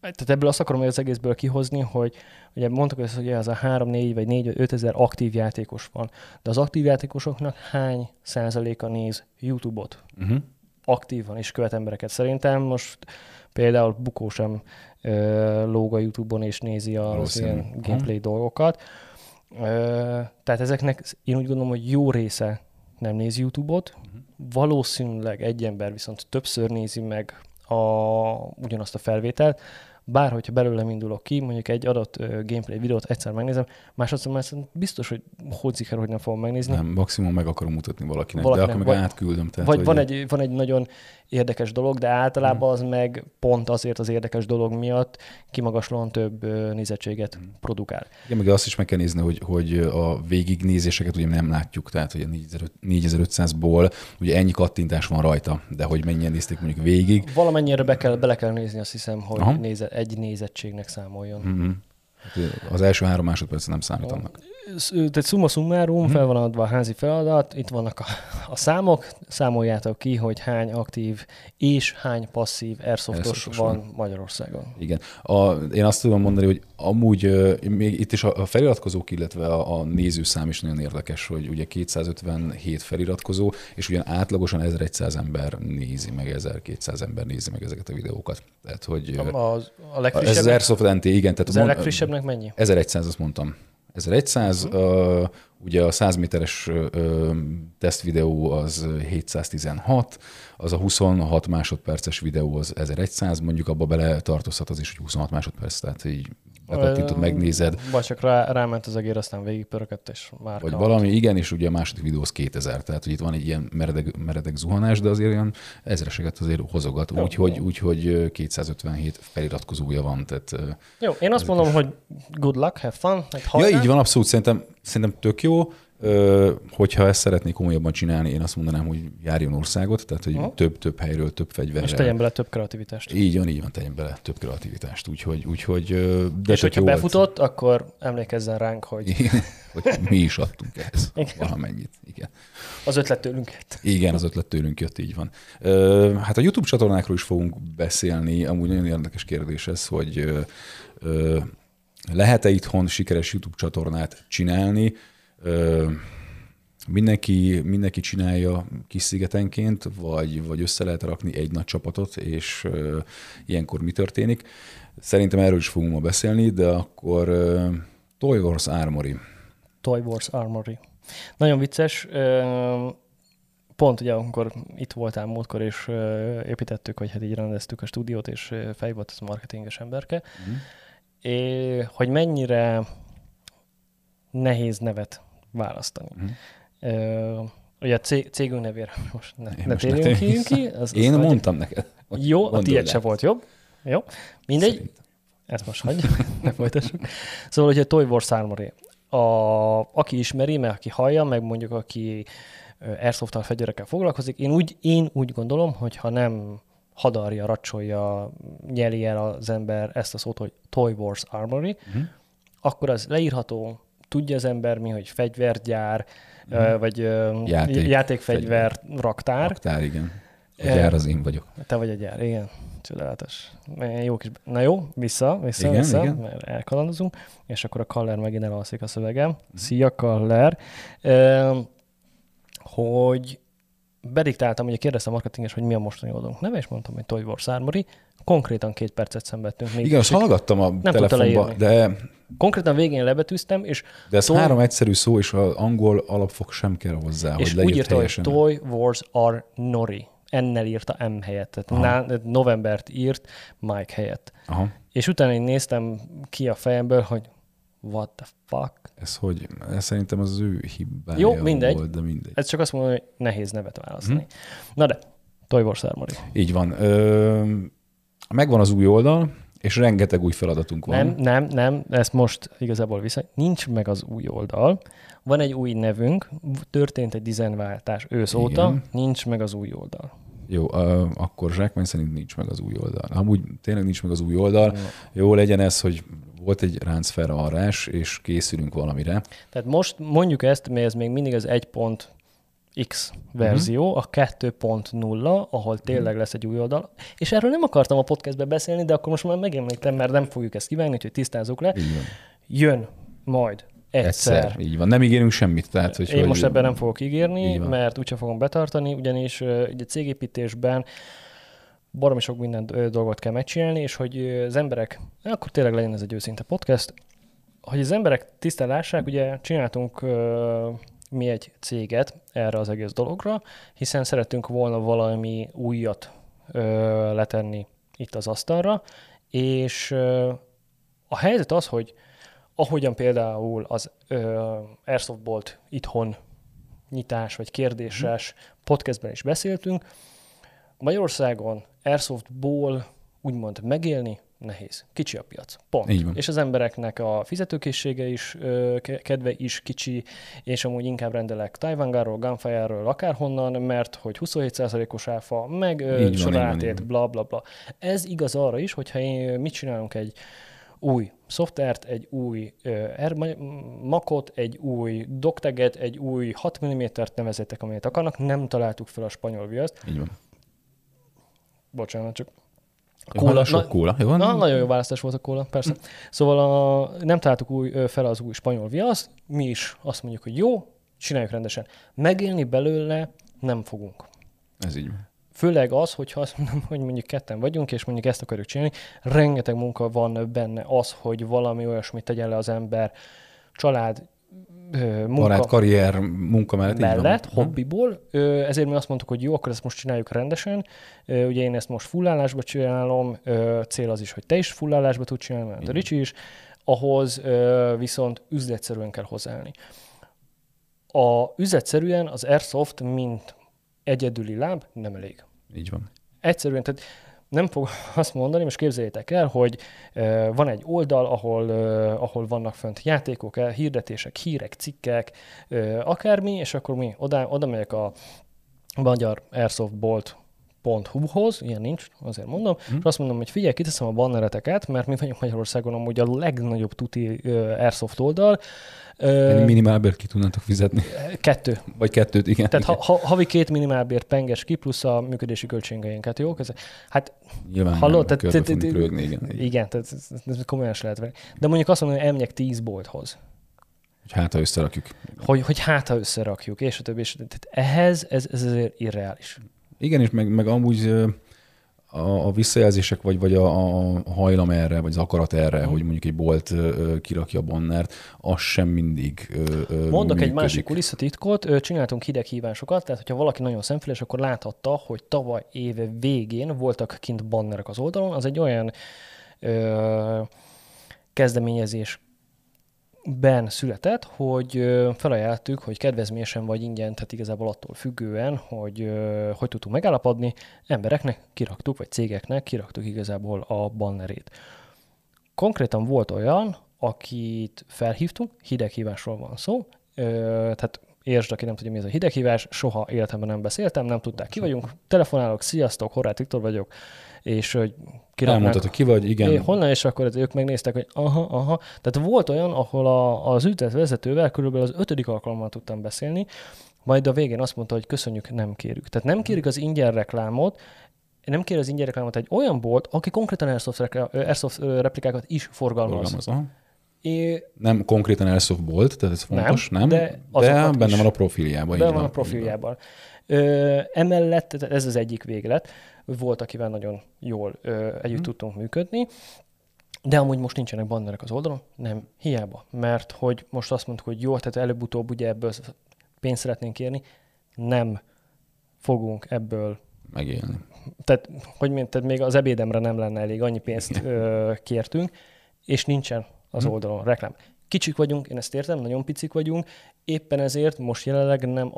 tehát ebből azt akarom az egészből kihozni, hogy ugye mondtuk, hogy ez, a 3, 4 vagy 4 vagy 5 ezer aktív játékos van, de az aktív játékosoknak hány százaléka néz YouTube-ot? Uh-huh. Aktívan és követ embereket. Szerintem most például Bukó sem ö, lóg a YouTube-on és nézi az ilyen gameplay dolgokat. Ö, tehát ezeknek én úgy gondolom, hogy jó része nem néz YouTube-ot. Mhm. Valószínűleg egy ember viszont többször nézi meg a, ugyanazt a felvételt, bár hogyha belőlem indulok ki, mondjuk egy adott gameplay videót egyszer megnézem, másodszor már biztos, hogy hogy ziker, hogy nem fogom megnézni. Nem, maximum meg akarom mutatni valakinek, Valakinek, de akkor vagy- meg átküldöm. Tehát, Vagy van egy, van egy nagyon érdekes dolog, de általában az meg pont azért az érdekes dolog miatt kimagaslóan több nézettséget produkál. Igen, meg azt is meg kell nézni, hogy, hogy a végignézéseket ugye nem látjuk, tehát hogy a 4500-ból ugye ennyi kattintás van rajta, de hogy mennyien nézték mondjuk végig. Valamennyire be kell, bele kell nézni, azt hiszem, hogy Aha. néze, egy nézettségnek számoljon. Mm-hmm. Az első három másodperc nem számít annak. Tehát summa summarum, Mhm. fel van adva a házi feladat, itt vannak a, a számok, számoljátok ki, hogy hány aktív és hány passzív airsoftos Airsoftos van, van. Magyarországon. Igen. A, én azt tudom mondani, hogy amúgy még itt is a, a feliratkozók, illetve a, a nézőszám is nagyon érdekes, hogy ugye 257 feliratkozó, és ugyan átlagosan 1100 ember nézi meg, 1200 ember nézi meg ezeket a videókat. Tehát, hogy A, az, a ez az legfrissebb, Airsoft NT, igen. Tehát az mond- legfrissebbnek mennyi? 1100, azt mondtam. 1100, uh, ugye a 100 méteres tesztvideó az 716, az a 26 másodperces videó az 1100, mondjuk abba bele tartozhat az is, hogy 26 másodperc, tehát így lekattintod, Ö, megnézed, Vagy csak rá, ráment az egér, aztán végigpörögött, és már vagy valami, igen, és ugye a második videó az 2000, tehát hogy itt van egy ilyen meredek, meredek zuhanás, de azért olyan ezreseket azért hozogat, úgyhogy, úgyhogy 257 feliratkozója van, tehát Jó, én azt mondom, is. hogy good luck, have fun. Meg Ja, hajrá. így van, abszolút. Szerintem, szerintem tök jó. Ö, hogyha ezt szeretnék komolyabban csinálni, én azt mondanám, hogy járjon országot, tehát hogy több-több helyről, több fegyverrel. És tegyen bele több kreativitást. Így van, így van, tegyen bele több kreativitást. Úgyhogy, úgyhogy de és hogyha jó befutott, akkor emlékezzen ránk, hogy hogy mi is adtunk ehhez Igen. valamennyit. Igen. az ötlet tőlünk jött. Igen, az ötlet tőlünk jött, így van. Ö, hát a YouTube csatornákról is fogunk beszélni. Amúgy nagyon érdekes kérdés ez, hogy ö, lehet-e itthon sikeres YouTube csatornát csinálni? Mindenki, mindenki csinálja kis szigetenként, vagy, vagy össze lehet rakni egy nagy csapatot, és ilyenkor mi történik? Szerintem erről is fogunk ma beszélni, de akkor Toy Wars Armory. Toy Wars Armory. Nagyon vicces. Pont ugye, amikor itt voltál múltkor, és építettük, vagy hát így rendeztük a stúdiót, és fej volt ez a marketinges emberke, Mhm. É, hogy mennyire nehéz nevet választani. Mhm. Ö, Ugye a cég, cégünk nevére most ne, Én ne most térjünk ki, ki. Az, az Én hagyjuk. mondtam neked. hogy Jó, a tiéd se volt jobb. Jó, mindegy. Szerintem. Ezt most hagyjuk, ne folytassuk. Szóval, hogy a Toy Wars Armory. A, aki ismeri, meg aki hallja, meg mondjuk aki airsoft fegyverekkel foglalkozik, én úgy, én úgy gondolom, hogy ha nem hadarja, racsolja, nyeli el az ember ezt a szót, hogy Toy Wars Armory, Mhm. akkor az leírható, tudja az ember mi, hogy fegyvergyár, ö, vagy. Játék- játékfegyver raktár. Raktár, igen. A gyár az én vagyok. Te vagy a gyár, igen. Csodálatos. Jó kis... Na jó, vissza, vissza, Igen, vissza, igen. mert elkalandozunk, és akkor a Kaller megint elalszik a szövegem. Mhm. Szia, Kaller! Hogy bediktáltam, ugye kérdeztem a marketinges, hogy mi a mostani oldalunk neve, és mondtam, hogy Toy Wars Armory. Konkrétan két percet szenvedtünk. Még Igen, azt hallgattam a tudta telefonba, de, Konkrétan végén lebetűztem, és, de ez Toy- három egyszerű szó, és az angol alapfok sem kell hozzá, és hogy úgy írta, hogy helyesen. Toy Wars Armory. Ennel írta M helyett. Tehát ná, novembert írt Mike helyett. Aha. És utána én néztem ki a fejemből, hogy what the fuck. Ez hogy, ez szerintem az ő hibája Jó, mindegy. volt, de mindegy. Ez csak azt mondom, hogy nehéz nevet választani. Na de, Toy Wars Armory. Így van. Ö, megvan az új oldal, és rengeteg új feladatunk van. Nem, nem, nem, ezt most igazából vissza. Nincs meg az új oldal. Van egy új nevünk, történt egy dizájnváltás ősz Igen. óta, nincs meg az új oldal. Jó, ö, akkor zsákmány szerint nincs meg az új oldal. Amúgy tényleg nincs meg az új oldal. Jó legyen ez, hogy volt egy ránc felrarrás, és készülünk valamire. Tehát most mondjuk ezt, mert ez még mindig az 1.x verzió, a 2.0, ahol tényleg lesz egy új oldal. És erről nem akartam a podcastben beszélni, de akkor most már megemlítem, mert nem fogjuk ezt kivágni, úgyhogy tisztázzuk le. Jön majd egyszer. Egyszer. Így van. Nem ígérünk semmit. Tehát, hogy Én hogy most ebben nem fogok ígérni, mert úgyse fogom betartani, ugyanis ugye cégépítésben baromi sok minden dolgot kell megcsinálni, és hogy az emberek, akkor tényleg legyen ez egy őszinte podcast, hogy az emberek tisztán lássák, ugye csináltunk mi egy céget erre az egész dologra, hiszen szerettünk volna valami újat ö, letenni itt az asztalra, és ö, a helyzet az, hogy ahogyan például az ö, Airsoft Bolt itthon nyitás vagy kérdéses podcastben is beszéltünk, Magyarországon Airsoftból úgymond megélni nehéz. Kicsi a piac. Pont. Így van. És az embereknek a fizetőkészsége is, kedve is kicsi, és amúgy inkább rendelek Taiwangáról, Gunfire-ről, akárhonnan, mert hogy 27%-os áfa, meg sorátét, bla bla bla. Ez igaz arra is, hogyha én, mit csinálunk egy új szoftvert, egy új R- makot, egy új dokteget, egy új 6 mm-t nevezettek, amelyet akarnak, nem találtuk fel a spanyol viaszt. Így van. Bocsánat, csak Kóla, sok kóla. Jó, na, nagyon jó választás volt a kóla, persze. Szóval a, nem találtuk új, fel az új spanyol viaszt, mi is azt mondjuk, hogy jó, csináljuk rendesen. Megélni belőle nem fogunk. Ez így van. Főleg az, hogyha azt mondom, hogy mondjuk ketten vagyunk, és mondjuk ezt akarjuk csinálni, rengeteg munka van benne az, hogy valami olyasmit tegyen le az ember, család, munka Barát, karrier, munka mellett. mellett, Aha. hobbiból. Ezért mi azt mondtuk, hogy jó, akkor ezt most csináljuk rendesen. Ugye én ezt most fullállásba csinálom, cél az is, hogy te is fullállásba tud csinálni, mert a. Ricsi is. Ahhoz viszont üzletszerűen kell hozzáállni. A üzletszerűen az Airsoft, mint egyedüli láb nem elég. Így van. Egyszerűen, tehát nem fog azt mondani, most képzeljétek el, hogy van egy oldal, ahol, ahol vannak fönt játékok, hirdetések, hírek, cikkek, akármi, és akkor mi oda, oda megyek a magyar Airsoft Bolt hu-hoz, ilyen nincs, azért mondom, hmm. és azt mondom, hogy figyelj, kiteszem a bannereteket, mert mi vagyunk Magyarországon amúgy a legnagyobb tuti uh, Airsoft oldal, Uh, minimálbért ki tudnátok fizetni? Kettő. Vagy kettőt, igen. Tehát ha, ha, havi két minimálbért penges ki, plusz a működési költségeinket, jó? Ez, hát Nyilván hallod, tehát, tehát, rögni, igen. Igen, tehát ez, komolyan se lehet venni. De mondjuk azt mondom, hogy emnyek tíz bolthoz. Hogy hát, ha összerakjuk. Hogy, hogy hát, ha összerakjuk, és a többi, és. Tehát ehhez ez, ez azért irreális. Igen, és meg, meg amúgy a, a visszajelzések, vagy, vagy a, a hajlam erre, vagy az akarat erre, mm. hogy mondjuk egy bolt ö, kirakja a bannert, az sem mindig ö, Mondok működik. egy másik kulisszatitkot, csináltunk hideghívásokat, tehát hogyha valaki nagyon szemfüles, akkor láthatta, hogy tavaly éve végén voltak kint bannerek az oldalon, az egy olyan ö, kezdeményezés ben született, hogy felajánlottuk, hogy kedvezményesen vagy ingyen, tehát igazából attól függően, hogy hogy tudtunk megállapodni, embereknek kiraktuk, vagy cégeknek kiraktuk igazából a bannerét. Konkrétan volt olyan, akit felhívtunk, hideghívásról van szó, tehát értsd, aki nem tudja, mi ez a hideghívás, soha életemben nem beszéltem, nem tudták, ki vagyunk, telefonálok, sziasztok, Horváth Viktor vagyok, és hogy kiraknák. Elmondtad, hogy ki vagy, igen. É, honnan, és akkor ők megnéztek, hogy aha, aha. Tehát volt olyan, ahol a, az üzlet vezetővel körülbelül az ötödik alkalommal tudtam beszélni, majd a végén azt mondta, hogy köszönjük, nem kérjük. Tehát nem kérjük az ingyen reklámot, nem kér az ingyen reklámot egy olyan bolt, aki konkrétan Airsoft, Airsoft replikákat is forgalmaz. forgalmaz É... Nem konkrétan Airsoft bolt, tehát ez fontos, nem? nem de, de benne van a profiljában. Benne van a profiljában. Ö, emellett, ez az egyik véglet, volt, akivel nagyon jól ö, együtt hmm. tudtunk működni, de amúgy most nincsenek bannerek az oldalon, nem, hiába, mert hogy most azt mondtuk, hogy jó, tehát előbb-utóbb ugye ebből pénzt szeretnénk kérni, nem fogunk ebből megélni. Tehát, hogy mint, tehát még az ebédemre nem lenne elég, annyi pénzt ö, kértünk, és nincsen az hmm. oldalon reklám. Kicsik vagyunk, én ezt értem, nagyon picik vagyunk, éppen ezért most jelenleg nem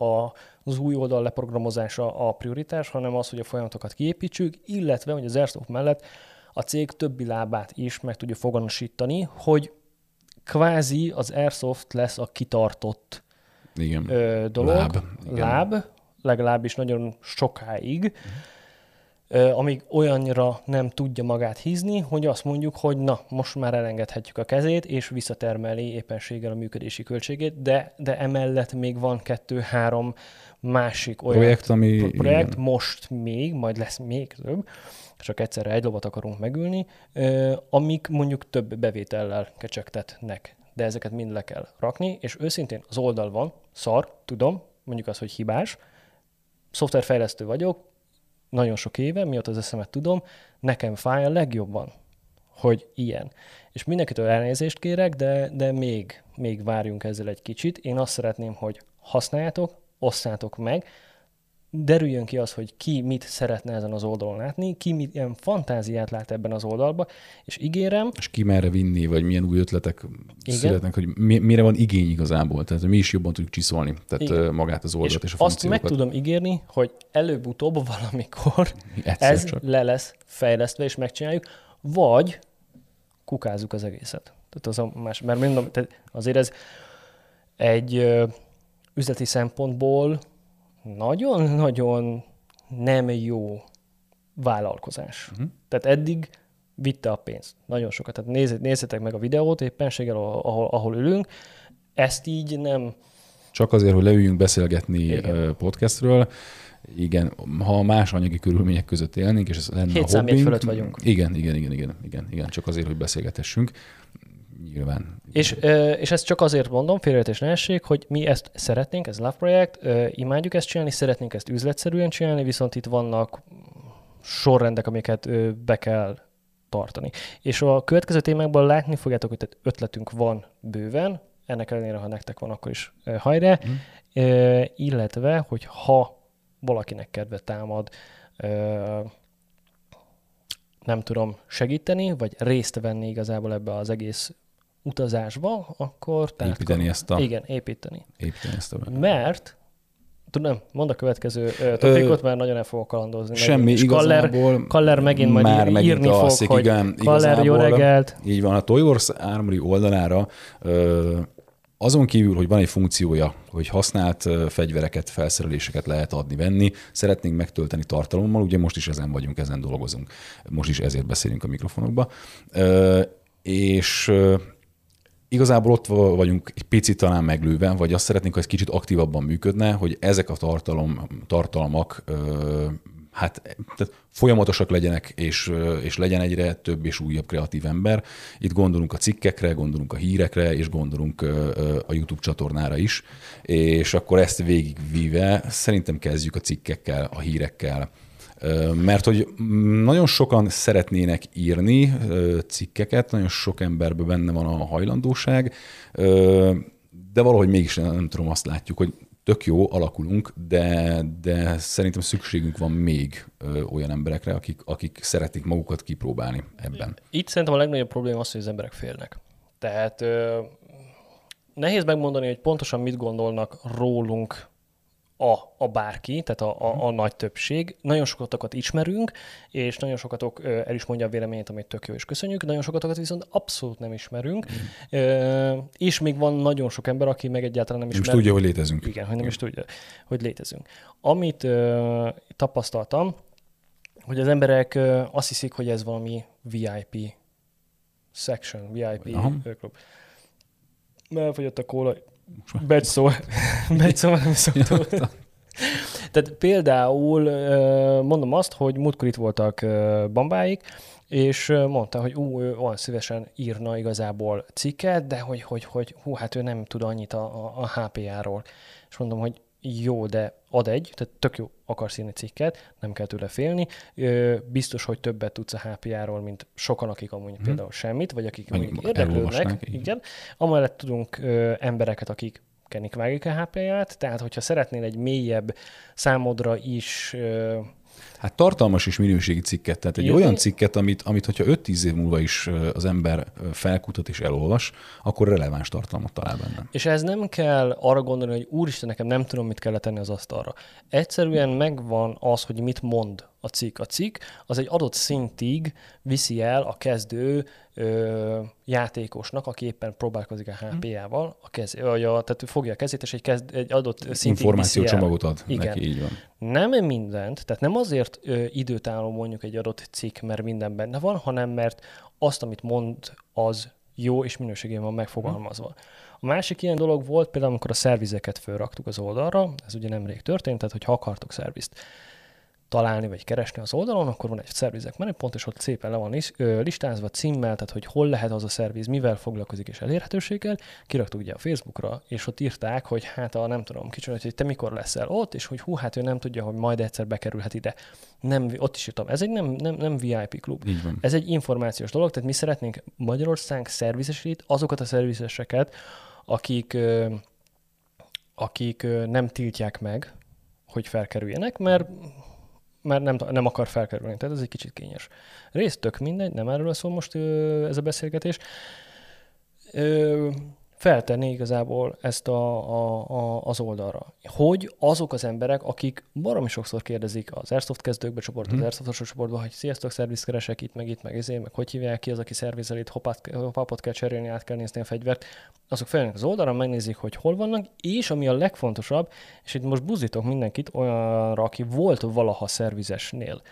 az új oldal leprogramozása a prioritás, hanem az, hogy a folyamatokat kiépítsük, illetve, hogy az Airsoft mellett a cég többi lábát is meg tudja foganosítani, hogy kvázi az Airsoft lesz a kitartott Igen. Ö, dolog, láb, Igen. láb, legalábbis nagyon sokáig. Uh-huh amíg olyanra nem tudja magát hízni, hogy azt mondjuk, hogy na, most már elengedhetjük a kezét, és visszatermeli éppenséggel a működési költségét, de, de emellett még van kettő-három másik olyan projekt, ami projekt most még, majd lesz még több, csak egyszerre egy lovat akarunk megülni, amik mondjuk több bevétellel kecsegtetnek, de ezeket mind le kell rakni, és őszintén az oldal van, szar, tudom, mondjuk az, hogy hibás, szoftverfejlesztő vagyok, nagyon sok éve, mióta az eszemet tudom, nekem fáj a legjobban, hogy ilyen. És mindenkitől elnézést kérek, de, de még, még várjunk ezzel egy kicsit. Én azt szeretném, hogy használjátok, osszátok meg, derüljön ki az, hogy ki mit szeretne ezen az oldalon látni, ki milyen fantáziát lát ebben az oldalba, és ígérem... És ki merre vinni, vagy milyen új ötletek Igen. születnek, hogy mi, mire van igény igazából, tehát mi is jobban tudjuk csiszolni, tehát Igen. magát az oldalt és, és a azt meg tudom ígérni, hogy előbb-utóbb valamikor Egyszer ez csak. le lesz fejlesztve, és megcsináljuk, vagy kukázzuk az egészet. Tehát az a más, mert mondom, tehát azért ez egy üzleti szempontból nagyon-nagyon nem jó vállalkozás. Uh-huh. Tehát eddig vitte a pénzt. Nagyon sokat. Tehát nézzet, nézzetek meg a videót éppenséggel, ahol, ahol ülünk. Ezt így nem... Csak azért, hogy leüljünk beszélgetni Igen. podcastről, igen, ha más anyagi körülmények között élnénk, és ez lenne Hét a hobbink, fölött vagyunk. Igen, igen, igen, igen, igen, igen, csak azért, hogy beszélgetessünk nyilván. És, és ezt csak azért mondom, félreértés ne essék, hogy mi ezt szeretnénk, ez Love Project, imádjuk ezt csinálni, szeretnénk ezt üzletszerűen csinálni, viszont itt vannak sorrendek, amiket be kell tartani. És a következő témákban látni fogjátok, hogy tehát ötletünk van bőven, ennek ellenére, ha nektek van, akkor is hajrá, mm. illetve, hogy ha valakinek kedve támad, nem tudom segíteni, vagy részt venni igazából ebbe az egész utazásba, akkor... építeni ezt a... Igen, építeni. Építeni ezt a... Mert Tudom, mondd a következő ö, topikot, mert nagyon el fogok kalandozni. Semmi, megint. És Kaller, Kaller megint majd már ír, megint írni alszik, fog, hogy igen, Kaller, jó reggelt. Így van, a Toy Wars Armory oldalára ö, azon kívül, hogy van egy funkciója, hogy használt fegyvereket, felszereléseket lehet adni, venni, szeretnénk megtölteni tartalommal, ugye most is ezen vagyunk, ezen dolgozunk. Most is ezért beszélünk a mikrofonokba. Ö, és igazából ott vagyunk egy picit talán meglőve, vagy azt szeretnénk, hogy ez kicsit aktívabban működne, hogy ezek a tartalom, tartalmak hát tehát folyamatosak legyenek, és, és legyen egyre több és újabb kreatív ember. Itt gondolunk a cikkekre, gondolunk a hírekre, és gondolunk a YouTube csatornára is, és akkor ezt végigvíve szerintem kezdjük a cikkekkel, a hírekkel, mert hogy nagyon sokan szeretnének írni cikkeket, nagyon sok emberben benne van a hajlandóság, de valahogy mégis nem tudom, azt látjuk, hogy tök jó, alakulunk, de, de szerintem szükségünk van még olyan emberekre, akik, akik szeretik magukat kipróbálni ebben. Itt szerintem a legnagyobb probléma az, hogy az emberek félnek. Tehát ö, nehéz megmondani, hogy pontosan mit gondolnak rólunk a, a bárki, tehát a, a, a nagy többség. Nagyon sokakat ismerünk, és nagyon sokatok el is mondja a véleményét, amit tök jó, és köszönjük. Nagyon sokakat viszont abszolút nem ismerünk. Ö, és még van nagyon sok ember, aki meg egyáltalán nem Nem is ismer. tudja, hogy létezünk. Igen, hogy nem is tudja, hogy létezünk. Amit tapasztaltam, hogy az emberek azt hiszik, hogy ez valami VIP section, VIP Aha. klub. Elfogyott a kóla. Szó, nem szoktuk. Tehát például mondom azt, hogy múltkor itt voltak bambáik, és mondta, hogy ú, ő olyan szívesen írna igazából cikket, de hogy, hogy, hogy hú, hát ő nem tud annyit a, a, a HPA-ról. És mondom, hogy jó, de ad egy, tehát tök jó akarsz írni cikket, nem kell tőle félni. Ö, biztos, hogy többet tudsz a HPA-ról, mint sokan, akik amúgy hmm. például semmit, vagy akik mondjuk érdeklődnek. igen. Amellett tudunk ö, embereket, akik kenik vágik a HPA-t, tehát hogyha szeretnél egy mélyebb számodra is ö, Hát tartalmas és minőségi cikket, tehát egy Igen. olyan cikket, amit, amit hogyha 5-10 év múlva is az ember felkutat és elolvas, akkor releváns tartalmat talál benne. És ez nem kell arra gondolni, hogy úristen, nekem nem tudom, mit kell tenni az asztalra. Egyszerűen megvan az, hogy mit mond a cikk. A cikk az egy adott szintig viszi el a kezdő ö, játékosnak, aki éppen próbálkozik a HP-ával, a kez, vagy a, tehát fogja a kezét, és egy, kezd, egy adott szintig Információ viszi el. csomagot ad Igen. neki, így van. Nem mindent, tehát nem azért ö, időtálló mondjuk egy adott cikk, mert minden benne van, hanem mert azt, amit mond, az jó és minőségében van megfogalmazva. A másik ilyen dolog volt például, amikor a szervizeket felraktuk az oldalra, ez ugye nemrég történt, tehát hogyha akartok szervizt találni vagy keresni az oldalon, akkor van egy szervizek menüpont, és ott szépen le van listázva címmel, tehát hogy hol lehet az a szerviz, mivel foglalkozik és elérhetőséggel. Kiraktuk ugye a Facebookra, és ott írták, hogy hát a nem tudom, kicsit, hogy te mikor leszel ott, és hogy hú, hát ő nem tudja, hogy majd egyszer bekerülhet ide. Nem, ott is írtam, ez egy nem, nem, nem VIP klub. Ez egy információs dolog, tehát mi szeretnénk Magyarország szervizesít azokat a szervizeseket, akik, akik nem tiltják meg, hogy felkerüljenek, mert mert nem, nem akar felkerülni, tehát ez egy kicsit kényes. Részt tök mindegy, nem erről szól most ö, ez a beszélgetés. Ö, feltenni igazából ezt a, a, a, az oldalra. Hogy azok az emberek, akik baromi sokszor kérdezik az Airsoft kezdőkbe csoport, az Mhm. Airsoft csoportban, hogy sziasztok, szervizt keresek itt, meg itt, meg izé, meg hogy hívják ki az, aki szervizel itt, hopát, hopápot kell cserélni, át kell nézni a fegyvert. Azok feljönnek az oldalra, megnézik, hogy hol vannak, és ami a legfontosabb, és itt most buzdítok mindenkit olyanra, aki volt valaha szervizesnél,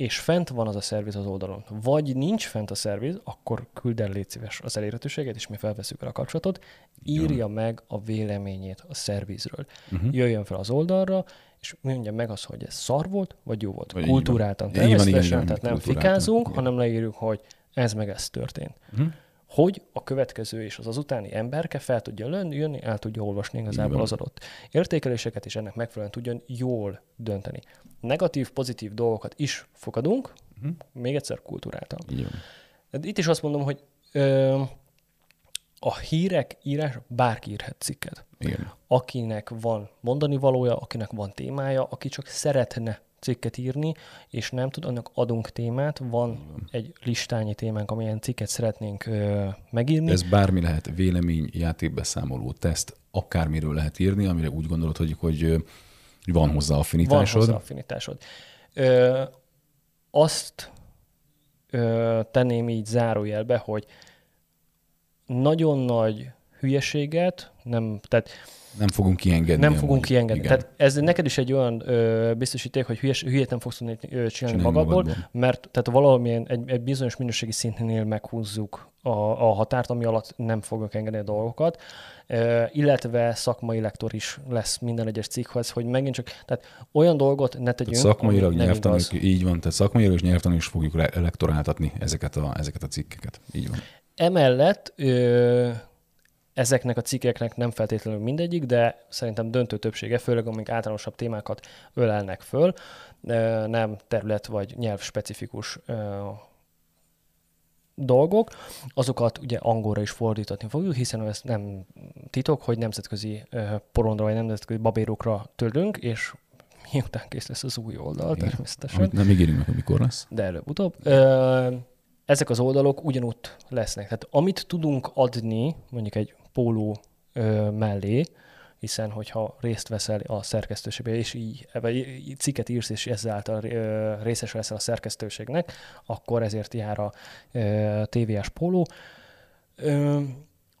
és fent van az a szerviz az oldalon, vagy nincs fent a szerviz, akkor küld el légy szíves az elérhetőséget, és mi felveszünk a kapcsolatot, írja meg a véleményét a szervizről. Uh-huh. Jöjjön fel az oldalra, és mondja meg azt, hogy ez szar volt, vagy jó volt. Vagy. Kultúráltan, természetesen, tehát nem kultúráltan, fikázunk, igen. hanem leírjuk, hogy ez meg ez történt. Uh-huh. Hogy a következő és az azutáni emberke fel tudja lönni, jönni, el tudja olvasni igazából az adott értékeléseket, és ennek megfelelően tudjon jól dönteni. Negatív, pozitív dolgokat is fogadunk, Mhm. még egyszer kultúráltan. Van. Tehát Itt is azt mondom, hogy ö, a hírek írás, bárki írhat cikket. Igen. Akinek van mondani valója, akinek van témája, aki csak szeretne cikket írni, és nem tud, annak adunk témát. Van egy listányi témánk, amilyen cikket szeretnénk ö, megírni. Ez bármi lehet, vélemény, játékbeszámoló, teszt, akármiről lehet írni, amire úgy gondolod, hogy, hogy van hozzá affinitásod. Van hozzá affinitásod. Ö, azt ö, tenném így zárójelbe, hogy nagyon nagy hülyeséget, nem, tehát nem fogunk kiengedni. Nem fogunk kiengedni. Igen. Tehát ez neked is egy olyan ö, biztosíték, hogy hülyes, hülyét nem fogsz tudni ö, csinálni magadból, magadból, mert tehát valamilyen egy, egy bizonyos minőségi szintnél meghúzzuk a, a határt, ami alatt nem fogok engedni a dolgokat, ö, illetve szakmai lektor is lesz minden egyes cikkhez, hogy megint csak, tehát olyan dolgot ne tegyünk, tehát szakmailag nyelvtanul, így van, tehát szakmailag és nyelvtanul is fogjuk lektoráltatni ezeket a, ezeket a cikkeket. Így van. Emellett ö, ezeknek a cikkeknek nem feltétlenül mindegyik, de szerintem döntő többsége, főleg amik általánosabb témákat ölelnek föl, nem terület vagy nyelv specifikus dolgok, azokat ugye angolra is fordítani fogjuk, hiszen ez nem titok, hogy nemzetközi porondra vagy nemzetközi babérokra tölünk, és miután kész lesz az új oldal, Igen. természetesen. Amit nem ígérünk meg, amikor lesz. De előbb-utóbb ezek az oldalok ugyanúgy lesznek. Tehát amit tudunk adni, mondjuk egy póló ö, mellé, hiszen hogyha részt veszel a szerkesztőségbe, és így, így cikket írsz, és ezáltal ö, részes leszel a szerkesztőségnek, akkor ezért jár a ö, TVS póló. Ö,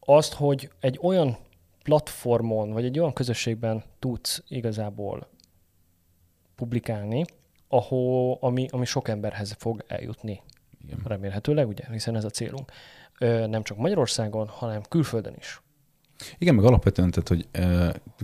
azt, hogy egy olyan platformon, vagy egy olyan közösségben tudsz igazából publikálni, ahol, ami, ami sok emberhez fog eljutni. Igen. Remélhetőleg, ugye, hiszen ez a célunk. Nem csak Magyarországon, hanem külföldön is. Igen, meg alapvetően, tehát, hogy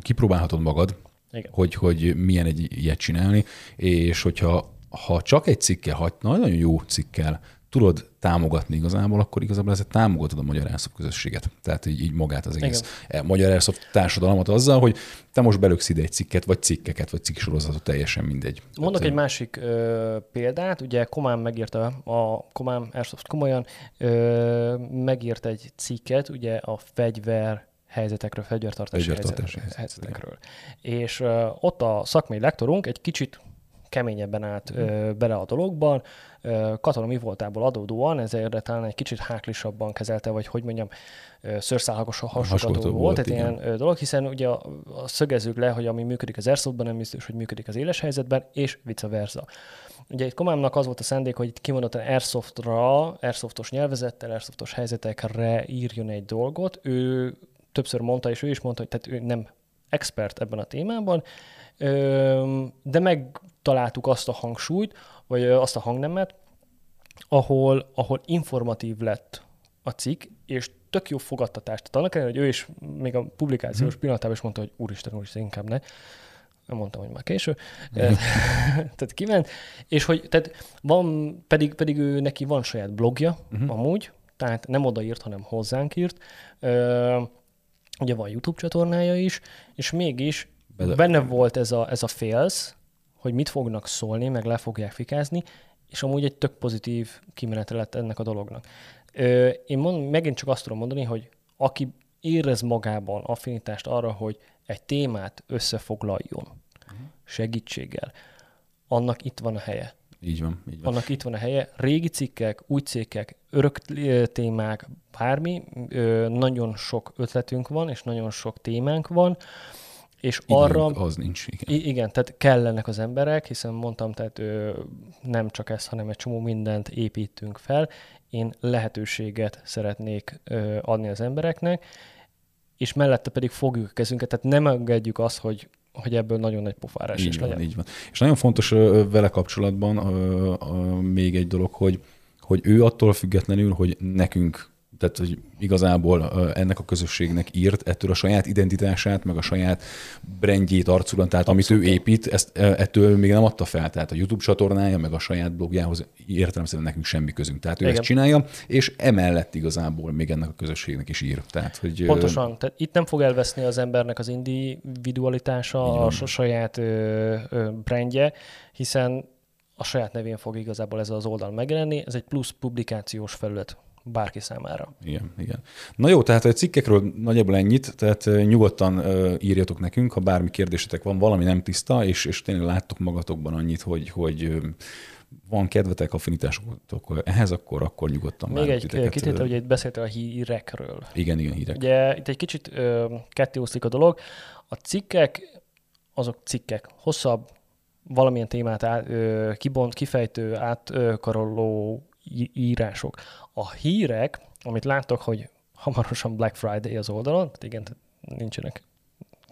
kipróbálhatod magad, Igen. Hogy, hogy milyen egy ilyet csinálni, és hogyha ha csak egy cikkel, ha nagyon jó cikkel tudod támogatni igazából, akkor igazából ezzel támogatod a magyar Airsoft közösséget. Tehát így, így magát az egész Igen. E, magyar Airsoft társadalmat azzal, hogy te most belöksz ide egy cikket, vagy cikkeket, vagy cikksorozatot, teljesen mindegy. Mondok Tehát, egy másik ö, példát, ugye Komám megírta, a Komám Airsoft komolyan ö, megírt egy cikket, ugye a fegyver helyzetekről, fegyvertartási, fegyvertartási helyzetekről. És ö, ott a szakmai lektorunk egy kicsit keményebben állt ö, bele a dologban. Ö, katona mi voltából adódóan, ezért talán egy kicsit háklisabban kezelte, vagy hogy mondjam, szőrszálhagos hasonlató volt, volt egy ilyen dolog, hiszen ugye a, a szögezzük le, hogy ami működik az airsoftban, nem biztos, hogy működik az éles helyzetben, és vice versa. Ugye itt Komámnak az volt a szándék, hogy itt kimondottan Airsoftra, Airsoftos nyelvezettel, Airsoftos helyzetekre írjon egy dolgot. Ő többször mondta, és ő is mondta, hogy tehát ő nem expert ebben a témában, de megtaláltuk azt a hangsúlyt, vagy azt a hangnemet, ahol, ahol informatív lett a cikk, és tök jó fogadtatást. Tehát annak ellenére, hogy ő is még a publikációs hmm. pillanatában is mondta, hogy úristen, úristen, inkább ne. Nem mondtam, hogy már késő. Mhm. tehát kiment. És hogy tehát van, pedig, pedig ő neki van saját blogja, uh-huh. amúgy, tehát nem odaírt, hanem hozzánk írt. Ö, ugye van YouTube csatornája is, és mégis Bele... benne volt ez a, ez a félsz, hogy mit fognak szólni, meg le fogják fikázni, és amúgy egy tök pozitív kimenete lett ennek a dolognak. Ö, én mond, megint csak azt tudom mondani, hogy aki érez magában affinitást arra, hogy egy témát összefoglaljon uh-huh. segítséggel, annak itt van a helye. Így van, így van. Annak itt van a helye. Régi cikkek, új cikkek, örök témák, bármi, nagyon sok ötletünk van, és nagyon sok témánk van, és Időnk arra... az nincs, igen. Igen, tehát kellenek az emberek, hiszen mondtam, tehát ö, nem csak ez, hanem egy csomó mindent építünk fel. Én lehetőséget szeretnék ö, adni az embereknek, és mellette pedig fogjuk a kezünket, tehát nem engedjük azt, hogy hogy ebből nagyon nagy pofára is legyen. Így van. És nagyon fontos ö, vele kapcsolatban ö, ö, még egy dolog, hogy, hogy ő attól függetlenül, hogy nekünk tehát hogy igazából ennek a közösségnek írt ettől a saját identitását, meg a saját brandjét, arculatát, amit ő épít, ezt ettől még nem adta fel. Tehát a YouTube csatornája, meg a saját blogjához értelemszerűen nekünk semmi közünk. Tehát ő Igen. ezt csinálja, és emellett igazából még ennek a közösségnek is ír. Tehát, hogy, Pontosan. Tehát itt nem fog elveszni az embernek az individualitása, a saját ö, ö, brandje, hiszen a saját nevén fog igazából ez az oldal megjelenni. Ez egy plusz publikációs felület bárki számára. Igen, igen. Na jó, tehát a cikkekről nagyjából ennyit, tehát nyugodtan írjatok nekünk, ha bármi kérdésetek van, valami nem tiszta, és, és tényleg láttok magatokban annyit, hogy, hogy van kedvetek, affinitásotok ehhez, akkor, akkor nyugodtan Még egy kitétel, hogy itt beszéltél a hírekről. Igen, igen, hírek. Ugye itt egy kicsit ö, ketté a dolog. A cikkek, azok cikkek, hosszabb, valamilyen témát á, ö, kibont, kifejtő, átkaroló írások. A hírek, amit láttok, hogy hamarosan Black Friday az oldalon, igen, nincsenek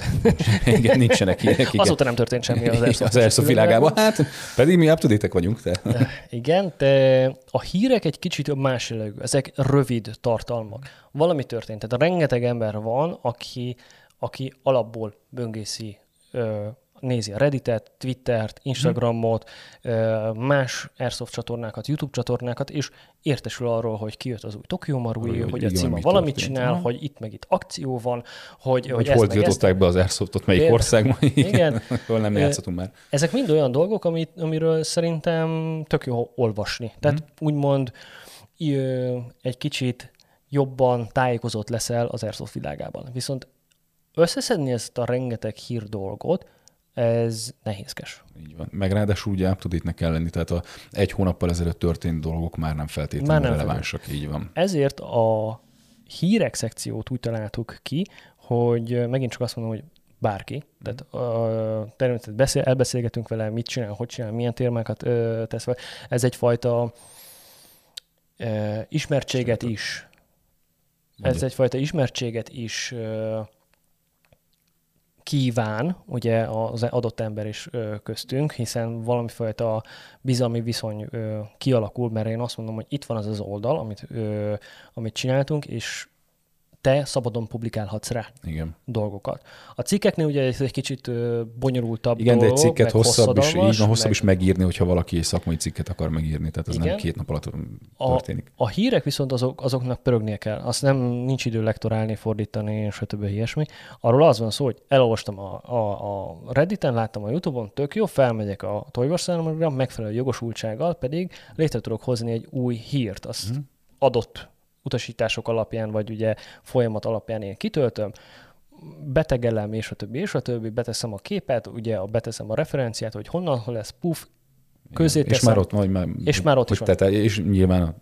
igen, nincsenek hírek. Igen. Azóta nem történt semmi az Airsoft, az Airsoft világában. Hát, pedig mi up vagyunk. Te. Igen, de a hírek egy kicsit más jellegű. Ezek rövid tartalmak. Valami történt. Tehát rengeteg ember van, aki, aki alapból böngészi nézi a Redditet, Twittert, Instagramot, más Airsoft csatornákat, YouTube csatornákat, és értesül arról, hogy kijött az új Tokyo Marui, hogy, hogy a cima valamit történt. csinál, ha? hogy itt meg itt akció van, hogy, hogy, hogy hol tiltották be az Airsoftot, melyik Például, országban, igen, hol nem játszhatunk már. Ezek mind olyan dolgok, amit, amiről szerintem tök jó olvasni. Tehát mm. úgymond egy kicsit jobban tájékozott leszel az Airsoft világában. Viszont összeszedni ezt a rengeteg hír dolgot, ez nehézkes. Így van. Meg ráadásul ugye up kell lenni, tehát a egy hónappal ezelőtt történt dolgok már nem feltétlenül már nem relevánsak, így van. Ezért a hírek szekciót úgy találtuk ki, hogy megint csak azt mondom, hogy bárki, tehát uh, természetesen beszél, elbeszélgetünk vele, mit csinál, hogy csinál, milyen témákat uh, tesz fel. Ez egyfajta uh, ismertséget Sőt, is, ez egyfajta ismertséget is uh, kíván ugye az adott ember is köztünk, hiszen valamifajta bizalmi viszony kialakul, mert én azt mondom, hogy itt van az az oldal, amit, amit csináltunk, és te szabadon publikálhatsz rá Igen. dolgokat. A cikkeknél ugye ez egy kicsit bonyolultabb Igen, dolog, de egy cikket hosszabb is, így van, hosszabb meg... is megírni, hogyha valaki szakmai cikket akar megírni, tehát ez Igen. nem két nap alatt történik. A, a hírek viszont azok, azoknak pörögnie kell. Azt nem nincs idő lektorálni, fordítani, stb. ilyesmi. Arról az van szó, hogy elolvastam a, a, a Redditen, láttam a Youtube-on, tök jó, felmegyek a Toivorszámra, megfelelő jogosultsággal pedig létre tudok hozni egy új hírt. Azt mm. adott utasítások alapján, vagy ugye folyamat alapján én kitöltöm, betegelem, és a többi, és a többi, beteszem a képet, ugye beteszem a referenciát, hogy honnan, hol lesz, puf, közé És már ott vagy, már, és már ott is van. Te, és nyilván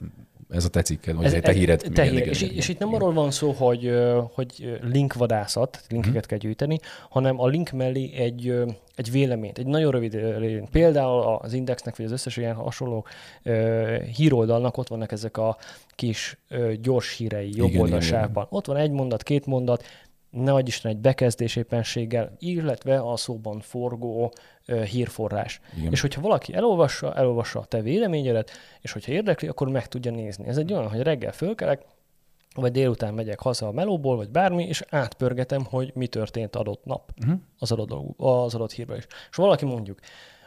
ez a te cikked, vagy ez, te híred. Te híred. És, és itt nem arról van szó, hogy, hogy linkvadászat, linkeket hmm. kell gyűjteni, hanem a link mellé egy, egy véleményt, egy nagyon rövid véleményt. Például az Indexnek, vagy az összes ilyen hasonló híroldalnak ott vannak ezek a kis gyors hírei jobb oldalsávban. Ott van egy mondat, két mondat, ne adj Isten egy bekezdés éppenséggel, illetve a szóban forgó hírforrás. Igen. És hogyha valaki elolvassa, elolvassa a te véleményedet, és hogyha érdekli, akkor meg tudja nézni. Ez egy olyan, hogy reggel fölkelek, vagy délután megyek haza a melóból, vagy bármi, és átpörgetem, hogy mi történt adott nap uh-huh. az, adott, az adott hírben is. És valaki mondjuk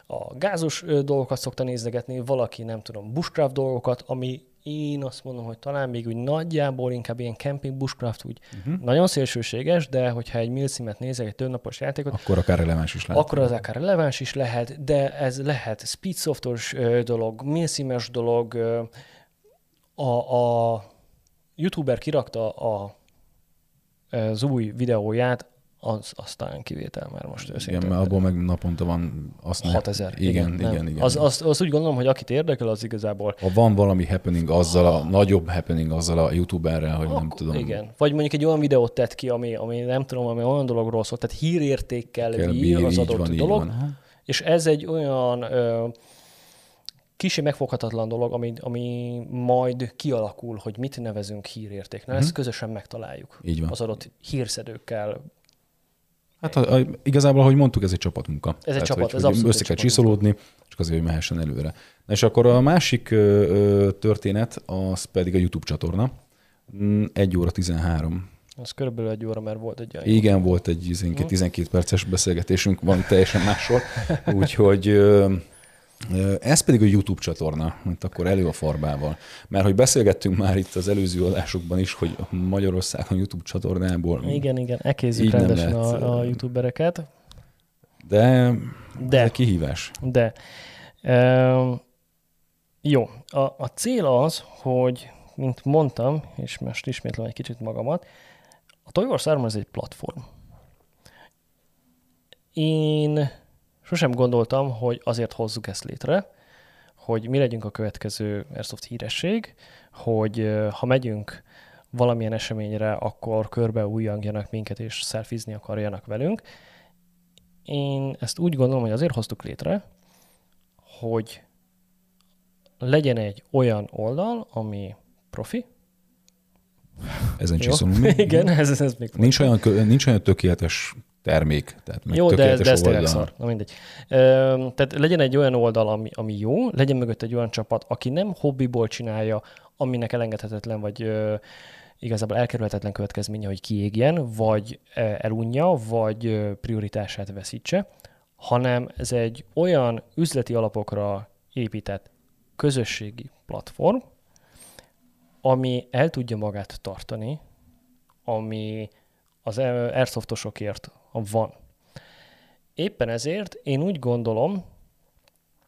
a gázos dolgokat szokta nézegetni, valaki nem tudom, bushcraft dolgokat, ami én azt mondom, hogy talán még úgy nagyjából inkább ilyen camping bushcraft úgy uh-huh. nagyon szélsőséges, de hogyha egy milsimet nézek, egy többnapos játékot, akkor akár releváns is lehet. Akkor az akár releváns is lehet, de ez lehet speedsoftos dolog, milsimes dolog. A, a youtuber kirakta a, az új videóját, az aztán kivétel már most őszintén. Igen, mert abból meg naponta van... Azt 6000. Igen, igen, igen, igen. Az, az, az, úgy gondolom, hogy akit érdekel, az igazából... Ha van valami happening azzal, a nagyobb happening azzal a youtuberrel, hogy nem tudom... Igen. Vagy mondjuk egy olyan videót tett ki, ami, ami nem tudom, ami olyan dologról szól, tehát hírértékkel Kell bír az adott van, dolog. Van. És ez egy olyan... Ö, kicsi megfoghatatlan dolog, ami, ami majd kialakul, hogy mit nevezünk hírértéknek. Uh-huh. Ezt közösen megtaláljuk. Így van. Az adott hírszedőkkel, Hát a, a, igazából, ahogy mondtuk, ez egy csapatmunka. Ez egy Tehát, csapat, hogy, ez hogy Össze kell csiszolódni, csak azért, hogy mehessen előre. Na és akkor a másik ö, történet, az pedig a YouTube csatorna. 1 mm, óra 13. Az körülbelül egy óra, mert volt egy Igen, volt egy 12, 12 perces beszélgetésünk, van teljesen másról. Úgyhogy ez pedig a YouTube csatorna, mint akkor elő a farbával. Mert hogy beszélgettünk már itt az előző adásokban is, hogy Magyarországon YouTube csatornából... Igen, igen, ekézzük rendesen lehet, a, a youtubereket. De, de ez kihívás. De. E, jó, a, a cél az, hogy, mint mondtam, és most ismétlem egy kicsit magamat, a Armor ez egy platform. Én sosem gondoltam, hogy azért hozzuk ezt létre, hogy mi legyünk a következő Airsoft híresség, hogy ha megyünk valamilyen eseményre, akkor körbe újjangjanak minket, és szelfizni akarjanak velünk. Én ezt úgy gondolom, hogy azért hoztuk létre, hogy legyen egy olyan oldal, ami profi. Ezen csiszolunk. Igen, ez, ez még Nincs olyan, nincs olyan tökéletes termék, tehát meg Jó, de, de ez tényleg szar. Na mindegy. Ö, tehát legyen egy olyan oldal, ami, ami jó, legyen mögött egy olyan csapat, aki nem hobbiból csinálja, aminek elengedhetetlen, vagy ö, igazából elkerülhetetlen következménye, hogy kiégjen, vagy elunja, vagy prioritását veszítse, hanem ez egy olyan üzleti alapokra épített közösségi platform, ami el tudja magát tartani, ami az airsoftosokért van. Éppen ezért én úgy gondolom,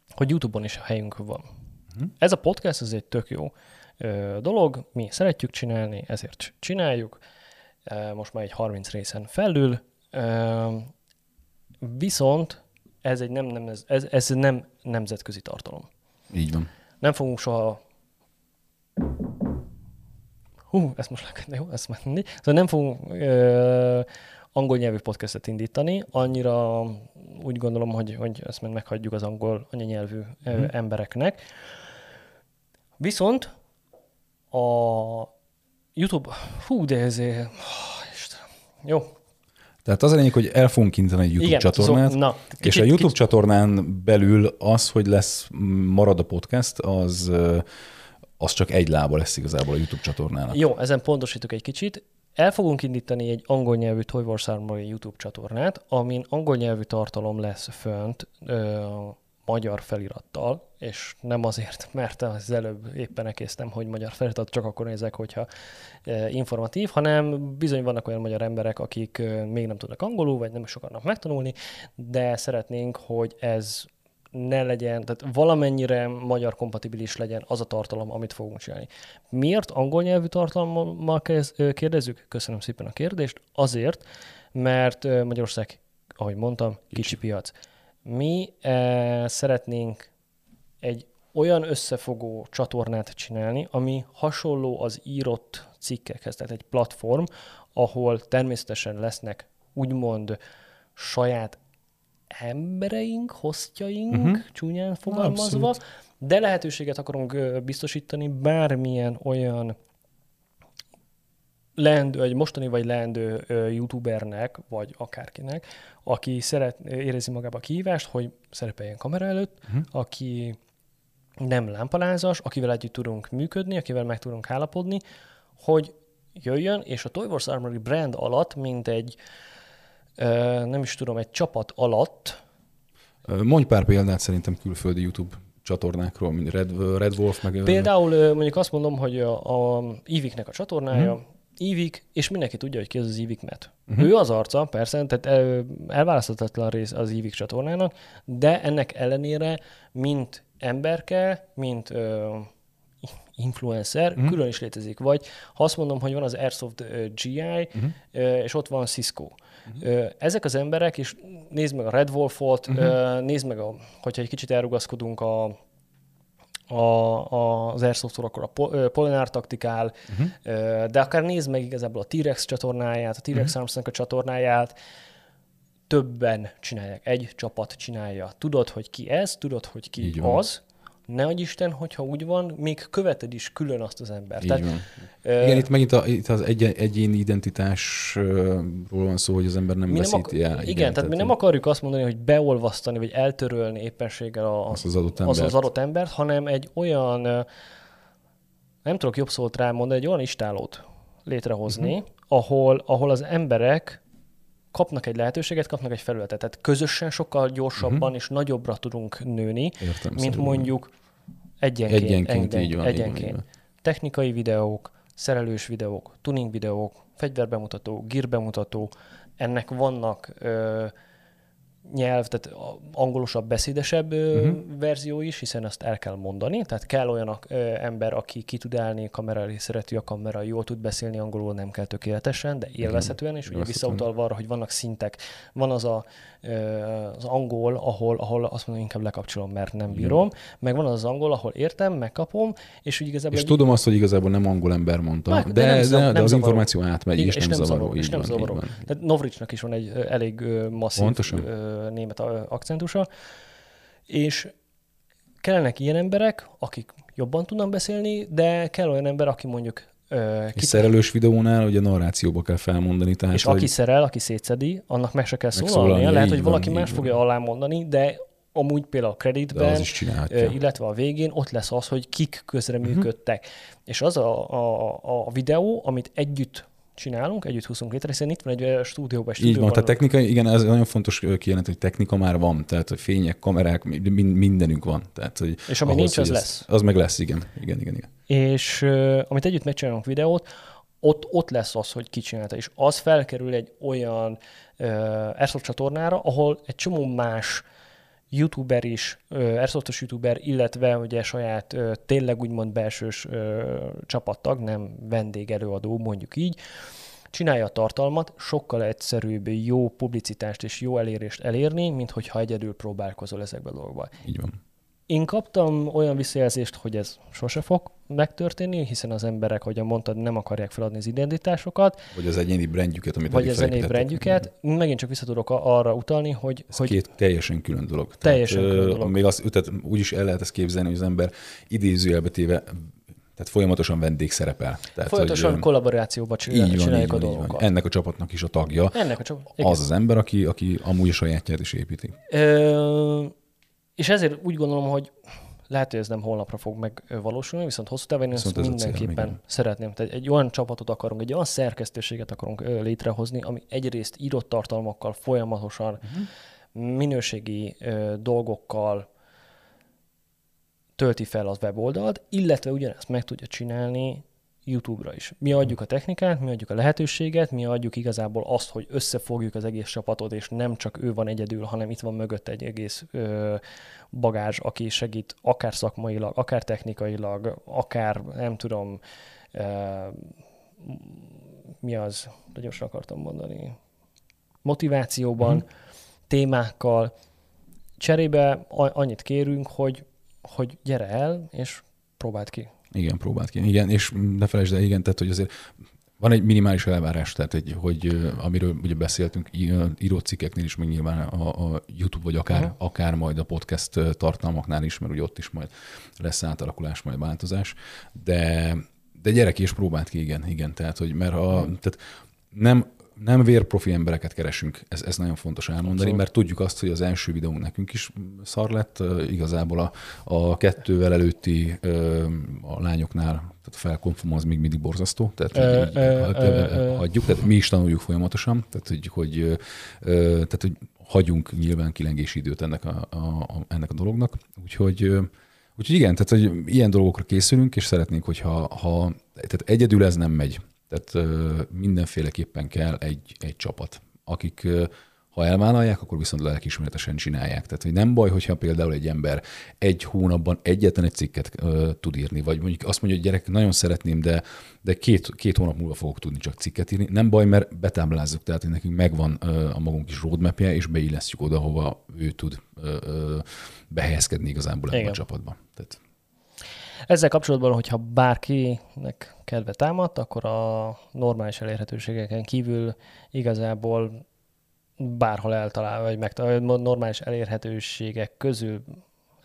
hogy YouTube-on is a helyünk van. Uh-huh. Ez a podcast egy tök jó ö, dolog, mi szeretjük csinálni, ezért csináljuk. Most már egy 30 részen felül. Ö, viszont ez egy nem, nem, ez, ez, nem nemzetközi tartalom. Így van. Nem fogunk soha Hú, ezt most lehetne, jó, ezt már mindig. Szóval nem fogunk ö, angol nyelvű podcastet indítani, annyira úgy gondolom, hogy, hogy ezt meg meghagyjuk az angol anyanyelvű ö, Mhm. embereknek. Viszont a YouTube, hú, de ez... oh, Istenem. Jó, Tehát az a lényeg, hogy el fogunk indítani egy YouTube igen, csatornát, Szó, na, és a YouTube csatornán belül az, hogy lesz, marad a podcast, az, az csak egy lába lesz igazából a YouTube csatornának. Jó, ezen pontosítok egy kicsit. El fogunk indítani egy angol nyelvű Toy YouTube csatornát, amin angol nyelvű tartalom lesz fönt ö, magyar felirattal, és nem azért, mert az előbb éppen elkésztem, hogy magyar felirat csak akkor nézek, hogyha ö, informatív, hanem bizony vannak olyan magyar emberek, akik ö, még nem tudnak angolul, vagy nem is akarnak megtanulni, de szeretnénk, hogy ez ne legyen, tehát valamennyire magyar kompatibilis legyen az a tartalom, amit fogunk csinálni. Miért angol nyelvű tartalommal kérdezzük? Köszönöm szépen a kérdést. Azért, mert Magyarország, ahogy mondtam, kicsi piac. Mi e, szeretnénk egy olyan összefogó csatornát csinálni, ami hasonló az írott cikkekhez, tehát egy platform, ahol természetesen lesznek úgymond saját embereink, hostjaink, Mhm. uh-huh. csúnyán fogalmazva, Abszolút. de lehetőséget akarunk biztosítani bármilyen olyan leendő, egy mostani vagy leendő youtubernek, vagy akárkinek, aki szeret, érezi magába a kihívást, hogy szerepeljen kamera előtt, Mhm. uh-huh. aki nem lámpalázas, akivel együtt tudunk működni, akivel meg tudunk állapodni, hogy jöjjön, és a Toy Wars Armory brand alatt, mint egy, ö, nem is tudom, egy csapat alatt, Mondj pár példát szerintem külföldi YouTube csatornákról, mint Red, Red Wolf, meg... Például mondjuk azt mondom, hogy a, a Ivik-nek a csatornája, Mhm. Ivik, és mindenki tudja, hogy ki az az Ivik Met. Uh-huh. Ő az arca, persze, tehát elválaszthatatlan rész az Ivik csatornának, de ennek ellenére, mint emberke, mint ö, influencer, Mhm. uh-huh. külön is létezik. Vagy ha azt mondom, hogy van az Airsoft GI, ö, és ott van Cisco. Uh-huh. Ezek az emberek, és nézd meg a Red Wolfot, uh-huh. nézd meg, a, hogyha egy kicsit elrugaszkodunk a, a, a, az Airsoftról, akkor a Polinár taktikál, uh-huh. de akár nézd meg igazából a T-Rex csatornáját, a T-Rex uh-huh. Armstrong a csatornáját, többen csinálják, egy csapat csinálja. Tudod, hogy ki ez, tudod, hogy ki Így az, ne adj Isten, hogyha úgy van, még követed is külön azt az embert. Így van. ö, Igen, itt megint a, itt az egy, egyéni identitásról van szó, hogy az ember nem mi nem veszíti ak- el. igen, tehát mi nem akarjuk azt mondani, hogy beolvasztani, vagy eltörölni éppenséggel a, Azt az adott az, az embert. adott embert, hanem egy olyan, nem tudok jobb szót rámondani, egy olyan istálót létrehozni, uh-huh. ahol, ahol az emberek kapnak egy lehetőséget, kapnak egy felületet. Tehát közösen sokkal gyorsabban uh-huh. és nagyobbra tudunk nőni, Értem, mint mondjuk egyenként. Egyenként, így van, így van, egyenként. így van. Technikai videók, szerelős videók, tuning videók, fegyverbemutató, gear bemutató, ennek vannak ö, nyelv, tehát angolosabb, beszédesebb uh-huh. verzió is, hiszen azt el kell mondani. Tehát kell olyan ö, ember, aki ki tud állni kamera elé, szereti a kamera, jól tud beszélni angolul, nem kell tökéletesen, de élvezhetően, és ugye visszautalva arra, hogy vannak szintek. Van az a, ö, az angol, ahol, ahol azt mondom, inkább lekapcsolom, mert nem bírom, meg van az az angol, ahol értem, megkapom, és úgy igazából És egy- tudom azt, hogy igazából nem angol ember mondta, Meg- de, de nem de, zav- de, nem az zavaró. információ átmegy, Igen, és, nem zavaró. és nem zavaró. Tehát Novricsnak is van egy elég masszív Pontosan. Német akcentusa, és kellenek ilyen emberek, akik jobban tudnak beszélni, de kell olyan ember, aki mondjuk ö, Egy szerelős videónál ugye narrációba kell felmondani, tehát és hogy aki szerel, aki szétszedi, annak meg se kell szólalnia. Lehet, hogy van, valaki így más van. fogja alá mondani, de amúgy például a kreditben, illetve a végén ott lesz az, hogy kik közreműködtek. Mhm. Uh-huh. És az a, a, a videó, amit együtt csinálunk, együtt húzunk létre, hiszen itt van egy stúdióban, egy Így van, tehát technikai, igen, ez nagyon fontos kijelenteni, hogy technika már van, tehát hogy fények, kamerák, mind- mindenünk van. Tehát, hogy És ami ahhoz, nincs, az lesz. Az meg lesz, igen. Igen, igen, igen. és uh, amit együtt megcsinálunk videót, ott, ott lesz az, hogy ki csinálta, és az felkerül egy olyan uh, Airsoft csatornára, ahol egy csomó más youtuber is, Airsoftos youtuber, illetve ugye saját tényleg úgymond belsős csapattag, nem vendégelőadó, mondjuk így, csinálja a tartalmat, sokkal egyszerűbb jó publicitást és jó elérést elérni, mint hogyha egyedül próbálkozol ezekbe a dolgokba. Így van. Én kaptam olyan visszajelzést, hogy ez sose fog megtörténni, hiszen az emberek, ahogy mondtad, nem akarják feladni az identitásokat, Vagy az egyéni brandjüket, amit vagy az felépítettek. brandjüket. Megint csak vissza tudok a- arra utalni, hogy, Ez hogy két teljesen külön dolog. Teljesen tehát, külön dolog. Még azt, tehát úgy is el lehet ezt képzelni, hogy az ember idézőjelbe téve, tehát folyamatosan vendég szerepel. Tehát, folyamatosan hogy, kollaborációba így van, csináljuk, így csináljuk van, a így van. dolgokat. Ennek a csapatnak is a tagja. Ennek a csak. Az az ember, aki, aki amúgy a sajátját is építi. Ö, és ezért úgy gondolom, hogy lehet, hogy ez nem holnapra fog megvalósulni, viszont hosszú távon én ezt mindenképpen igen. szeretném. Tehát egy olyan csapatot akarunk, egy olyan szerkesztőséget akarunk létrehozni, ami egyrészt írott tartalmakkal folyamatosan, uh-huh. minőségi ö, dolgokkal tölti fel az weboldalt, illetve ugyanezt meg tudja csinálni YouTube-ra is. Mi adjuk a technikát, mi adjuk a lehetőséget, mi adjuk igazából azt, hogy összefogjuk az egész csapatot, és nem csak ő van egyedül, hanem itt van mögött egy egész ö, bagázs, aki segít akár szakmailag, akár technikailag, akár nem tudom, ö, mi az, de gyorsan akartam mondani, motivációban, Mhm. témákkal. Cserébe annyit kérünk, hogy, hogy gyere el, és próbáld ki. Igen, próbált ki. Igen, és ne felejtsd el, igen, tehát hogy azért van egy minimális elvárás, tehát egy, hogy amiről ugye beszéltünk írott cikkeknél is, meg nyilván a, a YouTube, vagy akár, uh-huh. akár majd a podcast tartalmaknál is, mert ugye ott is majd lesz átalakulás, majd változás, de, de gyerek és próbált ki, igen, igen, tehát hogy mert a, tehát nem, nem vérprofi embereket keresünk, ez, ez nagyon fontos elmondani, Abszolút. mert tudjuk azt, hogy az első videónk nekünk is szar lett, igazából a, a kettővel előtti a lányoknál, tehát a felkonfom az még mindig borzasztó, tehát így, hagyjuk, tehát mi is tanuljuk folyamatosan, tehát hogy, hogy, tehát, hogy hagyunk nyilván kilengési időt ennek a, a, a, ennek a dolognak, úgyhogy Úgyhogy igen, tehát hogy ilyen dolgokra készülünk, és szeretnénk, hogyha ha, tehát egyedül ez nem megy. Tehát mindenféleképpen kell egy, egy csapat, akik ha elvállalják, akkor viszont lelkismeretesen csinálják. Tehát, hogy nem baj, hogyha például egy ember egy hónapban egyetlen egy cikket ö, tud írni, vagy mondjuk azt mondja, hogy gyerek, nagyon szeretném, de, de két, két hónap múlva fogok tudni csak cikket írni. Nem baj, mert betáblázzuk, tehát hogy nekünk megvan ö, a magunk is roadmapje, és beillesztjük oda, hova ő tud ö, ö, behelyezkedni igazából ebben a csapatban. Tehát Ezzel kapcsolatban, hogyha bárkinek kedve támadt, akkor a normális elérhetőségeken kívül igazából bárhol eltalál, vagy megtalál, normális elérhetőségek közül,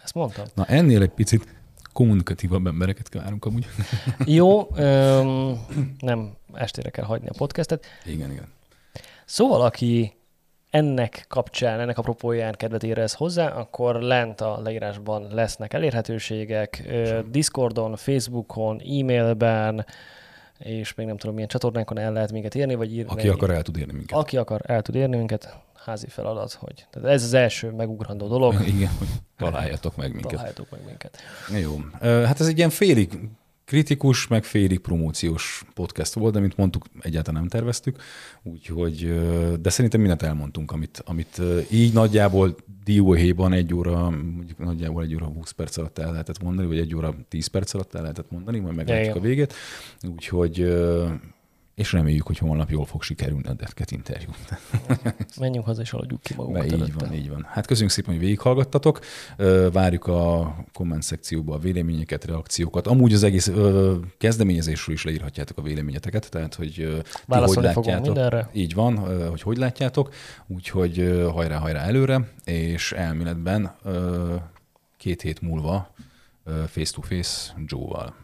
ezt mondtam? Na ennél egy picit kommunikatívabb embereket várunk amúgy. Jó, öm, nem estére kell hagyni a podcastet. Igen, igen. Szóval, aki ennek kapcsán, ennek apropóján kedvet érez hozzá, akkor lent a leírásban lesznek elérhetőségek, Discordon, Facebookon, e-mailben, és még nem tudom, milyen csatornákon el lehet minket írni, vagy írni. Aki akar, el tud érni minket. Aki akar, el tud érni minket, házi feladat, hogy. Tehát ez az első megugrandó dolog. Igen, hogy találjatok meg minket. Találjátok meg minket. Jó. Hát ez egy ilyen félig kritikus, meg félig promóciós podcast volt, de mint mondtuk, egyáltalán nem terveztük, úgyhogy, de szerintem mindent elmondtunk, amit, amit így nagyjából dióhéjban egy óra, mondjuk nagyjából egy óra 20 perc alatt el lehetett mondani, vagy egy óra 10 perc alatt el lehetett mondani, majd meglátjuk a végét. Úgyhogy és reméljük, hogy holnap jól fog sikerülni a Defket interjú. Menjünk haza és aludjuk ki magunkat Be, így van, így van. Hát köszönjük szépen, hogy végighallgattatok. Várjuk a komment szekcióba a véleményeket, reakciókat. Amúgy az egész kezdeményezésről is leírhatjátok a véleményeteket, tehát hogy ti Válaszolni hogy látjátok. mindenre. Így van, hogy hogy látjátok. Úgyhogy hajrá, hajrá előre, és elméletben két hét múlva face-to-face Joe-val.